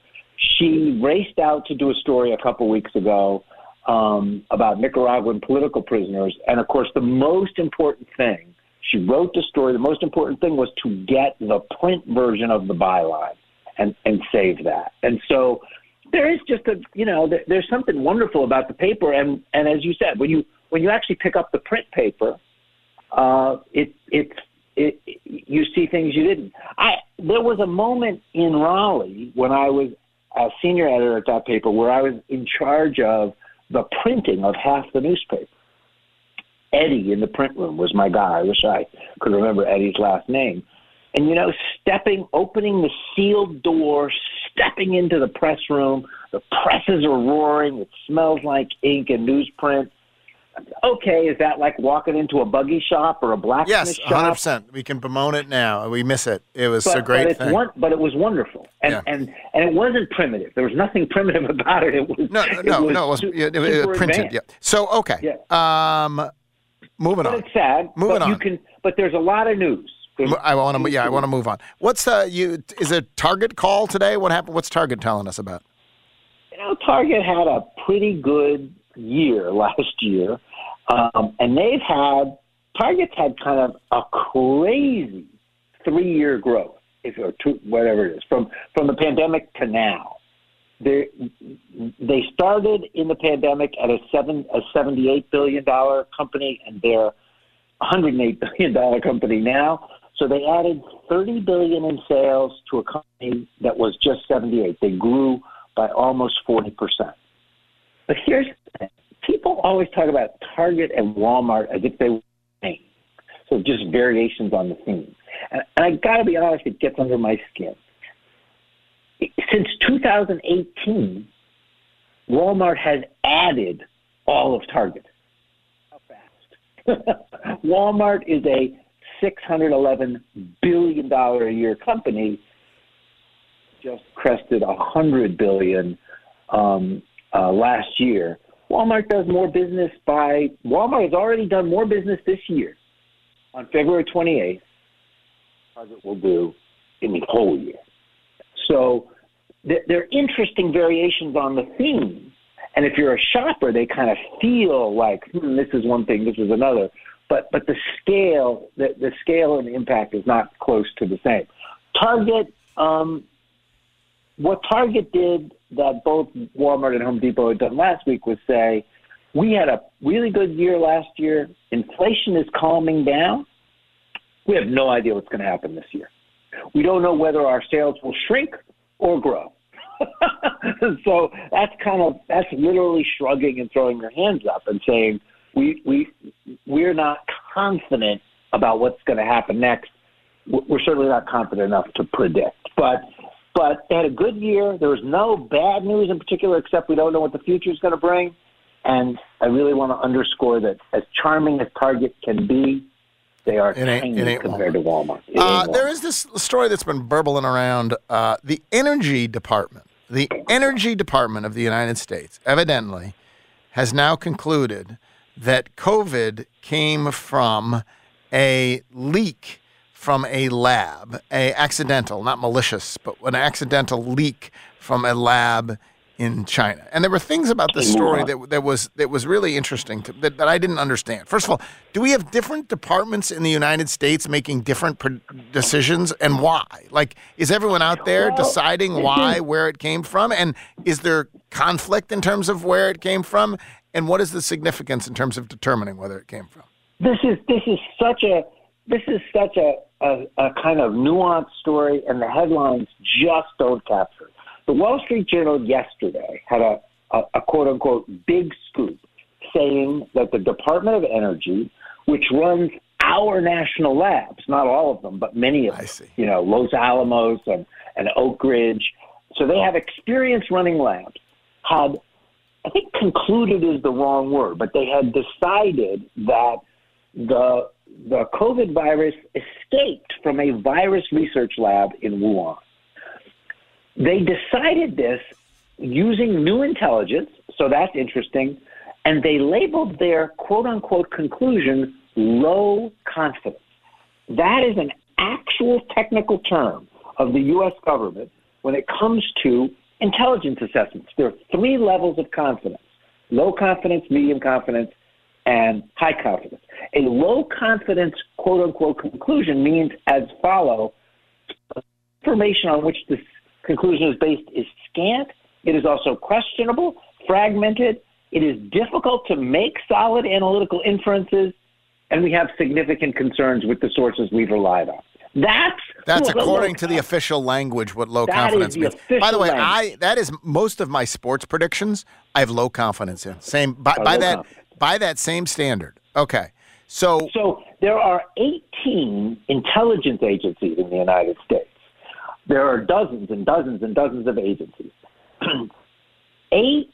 She raced out to do a story a couple weeks ago um, about Nicaraguan political prisoners, and of course, the most important thing she wrote the story. The most important thing was to get the print version of the byline and and save that. And so there is just a you know there, there's something wonderful about the paper. And and as you said, when you when you actually pick up the print paper, uh, it it's it, you see things you didn't. I there was a moment in Raleigh when I was a senior editor at that paper where I was in charge of the printing of half the newspaper. Eddie in the print room was my guy. I wish I could remember Eddie's last name. And you know, stepping, opening the sealed door, stepping into the press room. The presses are roaring. It smells like ink and newsprint. Okay, is that like walking into a buggy shop or a blacksmith Yes, shop? 100%. We can bemoan it now. We miss it. It was but, a great but thing. One, but it was wonderful, and Yeah. and and it wasn't primitive. There was nothing primitive about it. It was no, no, was no. It was yeah, it printed. Yeah. So, okay. Yeah. Um, moving But on. it's sad. Moving but You can, but there's a lot of news. There's- I want to. Yeah, I want to move on. What's uh, you? Is it Target call today? What happened? What's Target telling us about? you know, Target had a pretty good year last year, um, and they've had Target's had kind of a crazy three-year growth, if or two, whatever it is, from from the pandemic to now. They they started in the pandemic at a seven a seventy-eight billion dollar company, and they're a hundred and eight billion dollar company now. So they added thirty billion in sales to a company that was just seventy-eight. They grew by almost 40%. But here's the thing. People always talk about Target and Walmart as if they were the same. So just variations on the theme. and I got to be honest, it gets under my skin. Since 2018, Walmart has added all of Target. How fast? Walmart is a $611 billion a year company, just crested 100 billion um, uh, last year. Walmart does more business by, Walmart has already done more business this year on February 28th. Target will do in the whole year. So th- there are interesting variations on the theme. And if you're a shopper, they kind of feel like hmm, this is one thing, this is another. But but the scale, the, the scale and the impact is not close to the same. Target, um, what Target did that both Walmart and Home Depot had done last week was say, we had a really good year last year. Inflation is calming down. We have no idea what's going to happen this year. We don't know whether our sales will shrink or grow. so that's kind of that's literally shrugging and throwing your hands up and saying we we we're not confident about what's going to happen next. We're certainly not confident enough to predict, but but they had a good year. There was no bad news in particular, except we don't know what the future is going to bring. And I really want to underscore that as charming as Target can be, they are It ain't- tiny it ain't compared to Walmart. Uh, ain't there is this story that's been burbling around. Uh, the Energy Department, the Energy Department of the United States, evidently has now concluded that COVID came from a leak from a lab, a accidental, not malicious, but an accidental leak from a lab in China. And there were things about the story that that was that was really interesting to, that, that I didn't understand. First of all, do we have different departments in the United States making different decisions and why? Like is everyone out there deciding mm-hmm. why where it came from and is there conflict in terms of where it came from and what is the significance in terms of determining whether it came from? this is this is such a this is such a, a, a kind of nuanced story, and the headlines just don't capture. it. The Wall Street Journal yesterday had a, a, a quote unquote big scoop saying that the Department of Energy, which runs our national labs, not all of them, but many of them, you know, Los Alamos and, and Oak Ridge, so they have experience running labs, had I think concluded is the wrong word, but they had decided that the the COVID virus escaped from a virus research lab in Wuhan. They decided this using new intelligence, so that's interesting, and they labeled their quote unquote conclusion low confidence. That is an actual technical term of the U.S. government when it comes to intelligence assessments. There are three levels of confidence low confidence, medium confidence, and high confidence. A low confidence quote unquote conclusion means as follow information on which this conclusion is based is scant. It is also questionable, fragmented. It is difficult to make solid analytical inferences, and we have significant concerns with the sources we've relied on. That's That's what a low according to the official language what low That confidence means. By the way, language. I that is most of my sports predictions. I have low confidence in. Same by, Oh, by that confidence. By that same standard. Okay, so So there are 18 intelligence agencies in the United States. There are dozens and dozens and dozens of agencies. Eight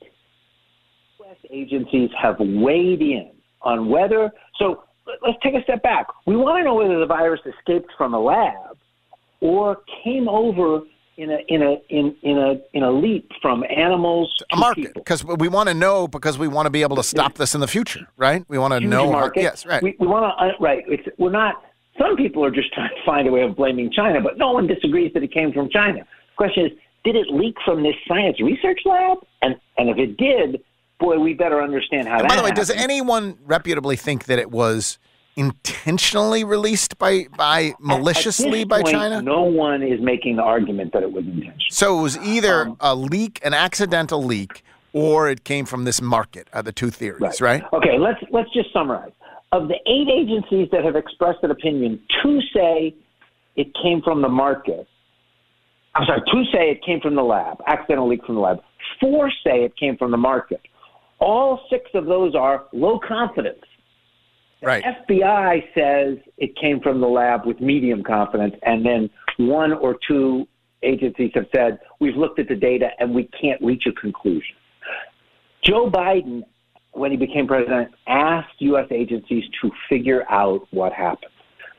U.S. agencies have weighed in on whether. So let- let's take a step back. We want to know whether the virus escaped from a lab or came over in a in a in, in a in a leap from animals a market because we want to know because we want to be able to stop this in the future, right? We want to know. how- market. yes, right. We, we want to uh, right. It's, we're not. Some people are just trying to find a way of blaming China, but no one disagrees that it came from China. The question is, did it leak from this science research lab? And and if it did, boy, we better understand how And that. by the way, does anyone reputably think that it was intentionally released by by maliciously by point, China? No one is making the argument that it was intentional. So it was either Um, a leak, an accidental leak, or it came from this market. Are the two theories, right? Okay, let's let's just summarize. Of the eight agencies that have expressed an opinion, two say it came from the market. I'm sorry, two say it came from the lab, accidental leak from the lab. Four say it came from the market. All six of those are low confidence. Right. FBI says it came from the lab with medium confidence, and then one or two agencies have said, we've looked at the data and we can't reach a conclusion. Joe Biden, when he became president, asked U.S. agencies to figure out what happened.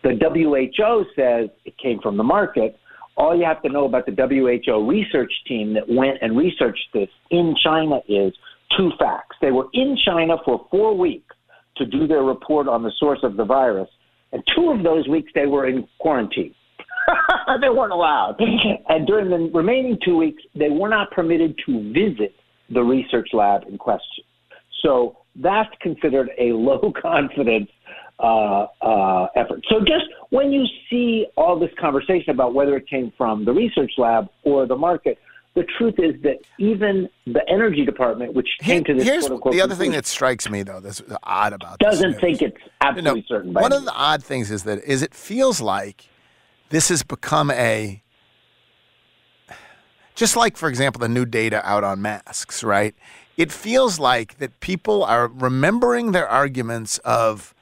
The WHO says it came from the market. All you have to know about the WHO research team that went and researched this in China is two facts. They were in China for four weeks to do their report on the source of the virus, and two of those weeks they were in quarantine. they weren't allowed. And during the remaining two weeks, they were not permitted to visit the research lab in question. So that's considered a low confidence uh, uh, effort. So just when you see all this conversation about whether it came from the research lab or the market, the truth is that even the energy department, which came to this Here's quote unquote the other thing that strikes me, though, that's odd about doesn't this think it's absolutely You know, certain. By One of the odd things is that is it feels like this has become a just like, for example, the new data out on masks, right? It feels like that people are remembering their arguments of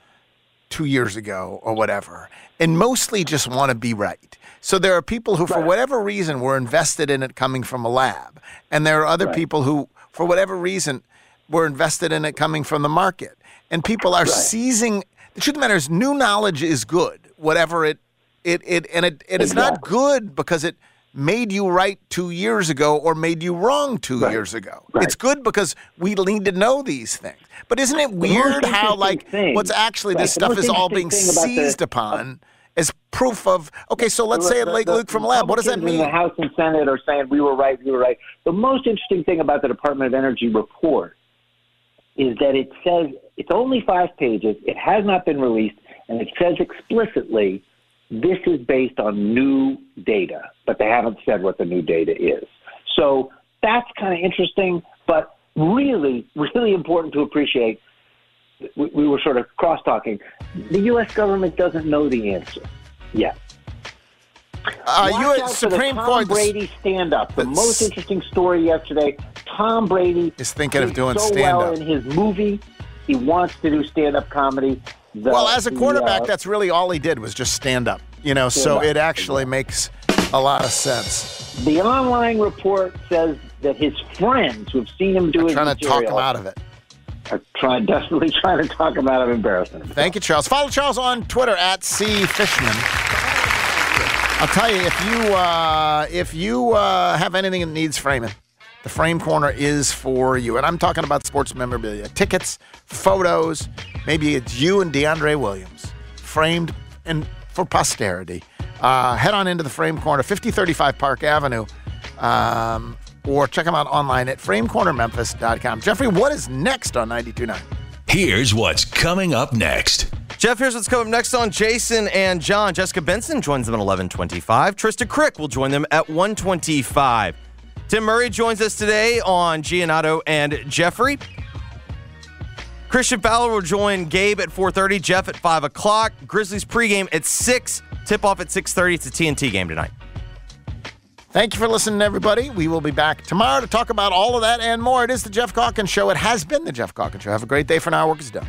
two years ago or whatever, and mostly just want to be right. So there are people who, for whatever reason, were invested in it coming from a lab, and there are other Right. people who, for whatever reason, were invested in it coming from the market. And people are seizing. The truth of the matter is, new knowledge is good, whatever it, it, it, and it, it is not good because it made you right two years ago or made you wrong two years ago. It's good because we need to know these things. But isn't it weird how, like, thing- what's actually right, this stuff is all being about the- seized upon as proof of? Okay, so let's say it The- like the Luke from Lab. What does that mean? The House and Senate are saying we were right, we were right. The most interesting thing about the Department of Energy report is that it says it's only five pages. It has not been released, and it says explicitly this is based on new data, but they haven't said what the new data is. So that's kind of interesting, but really, really important to appreciate. We, we were sort of cross talking. The U.S. government doesn't know the answer yet. Uh, Watch U.S. Supreme the Tom Court- Brady stand up. The most interesting story yesterday. Tom Brady is thinking of doing so stand-up. well in his movie. He wants to do stand up comedy. The- well, as a the, quarterback, uh, that's really all he did was just stand up. You know, so up. it actually makes a lot of sense. the online report says that his friends who've seen him do his trying to talk him out of it. Are trying desperately trying to talk him out of embarrassment. Thank you, Charles. Follow Charles on Twitter at C Fishman. I'll tell you if you uh, if you uh, have anything that needs framing, the Frame Corner is for you. And I'm talking about sports memorabilia, tickets, photos. Maybe it's you and DeAndre Williams framed and for posterity. Uh, head on into the Frame Corner, 5035 Park Avenue, um, or check them out online at framecornermemphis.com. Jeffrey, what is next on 92.9? Here's what's coming up next. Geoff, here's what's coming up next on Jason and John. Jessica Benson joins them at 1125. Trista Crick will join them at 125. Tim Murray joins us today on Giannato and Jeffrey. Christian Fowler will join Gabe at 4.30, Jeff at 5 o'clock. Grizzlies pregame at 6, tip-off at 6.30. It's a TNT game tonight. Thank you for listening, everybody. We will be back tomorrow to talk about all of that and more. It is the Geoff Calkins Show. It has been the Geoff Calkins Show. Have a great day for now. Work is done.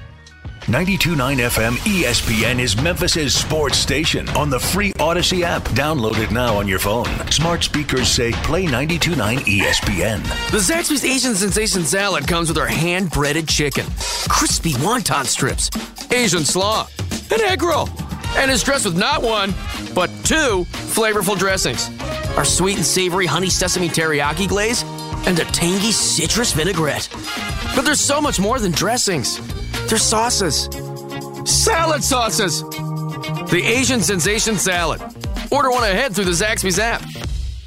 92.9 FM ESPN is Memphis's sports station on the free Odyssey app. Download it now on your phone. Smart speakers say play 92.9 ESPN. The Zaxby's Asian Sensation Salad comes with our hand breaded chicken, crispy wonton strips, Asian slaw, and egg roll. And is dressed with not one, but two flavorful dressings our sweet and savory honey sesame teriyaki glaze, and a tangy citrus vinaigrette. But there's so much more than dressings, there's sauces, salad sauces. The Asian Sensation Salad. Order one ahead through the Zaxby's app.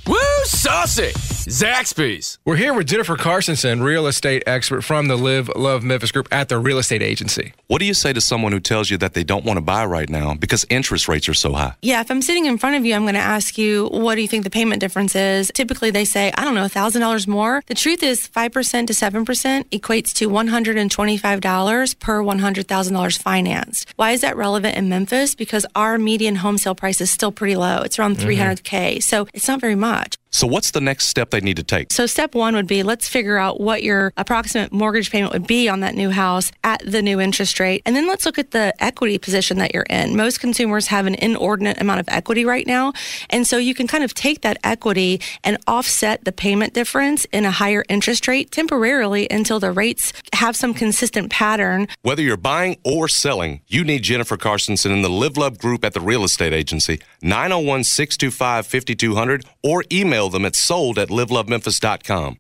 Woo, saucy! Zaxby's. We're here with Jennifer Carsonson, real estate expert from the Live Love Memphis Group at the real estate agency. What do you say to someone who tells you that they don't want to buy right now because interest rates are so high? Yeah, if I'm sitting in front of you, I'm going to ask you, what do you think the payment difference is? Typically, they say, I don't know, $1,000 more. The truth is, 5% to 7% equates to $125 per $100,000 financed. Why is that relevant in Memphis? Because our median home sale price is still pretty low. It's around Mhm. 300K. So it's not very much. So, what's the next step they need to take? So, step one would be let's figure out what your approximate mortgage payment would be on that new house at the new interest rate. And then let's look at the equity position that you're in. Most consumers have an inordinate amount of equity right now. And so, you can kind of take that equity and offset the payment difference in a higher interest rate temporarily until the rates have some consistent pattern. Whether you're buying or selling, you need Jennifer Carsonson in the Live Love Group at the Real Estate Agency, 901 625 5200, or email them at sold at livelovememphis.com.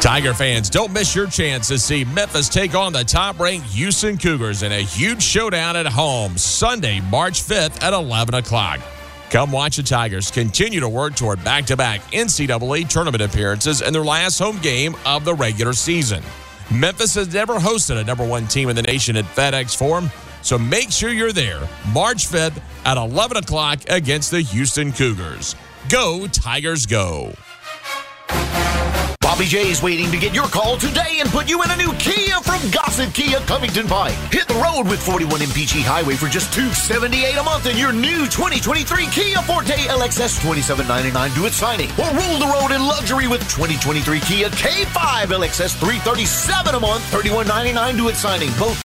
Tiger fans, don't miss your chance to see Memphis take on the top ranked Houston Cougars in a huge showdown at home Sunday, March 5th at 11 o'clock. Come watch the Tigers continue to work toward back to back NCAA tournament appearances in their last home game of the regular season. Memphis has never hosted a number one team in the nation at FedEx Forum, so make sure you're there March 5th at 11 o'clock against the Houston Cougars. Go, Tigers, go. Bobby J is waiting to get your call today and put you in a new Kia from Gossett Kia Covington Pike. Hit the road with 41 MPG Highway for just 278 a month in your new 2023 Kia Forte LXS 2799 due at signing. Or rule the road in luxury with 2023 Kia K5 LXS 337 a month, 3199 due at signing. Both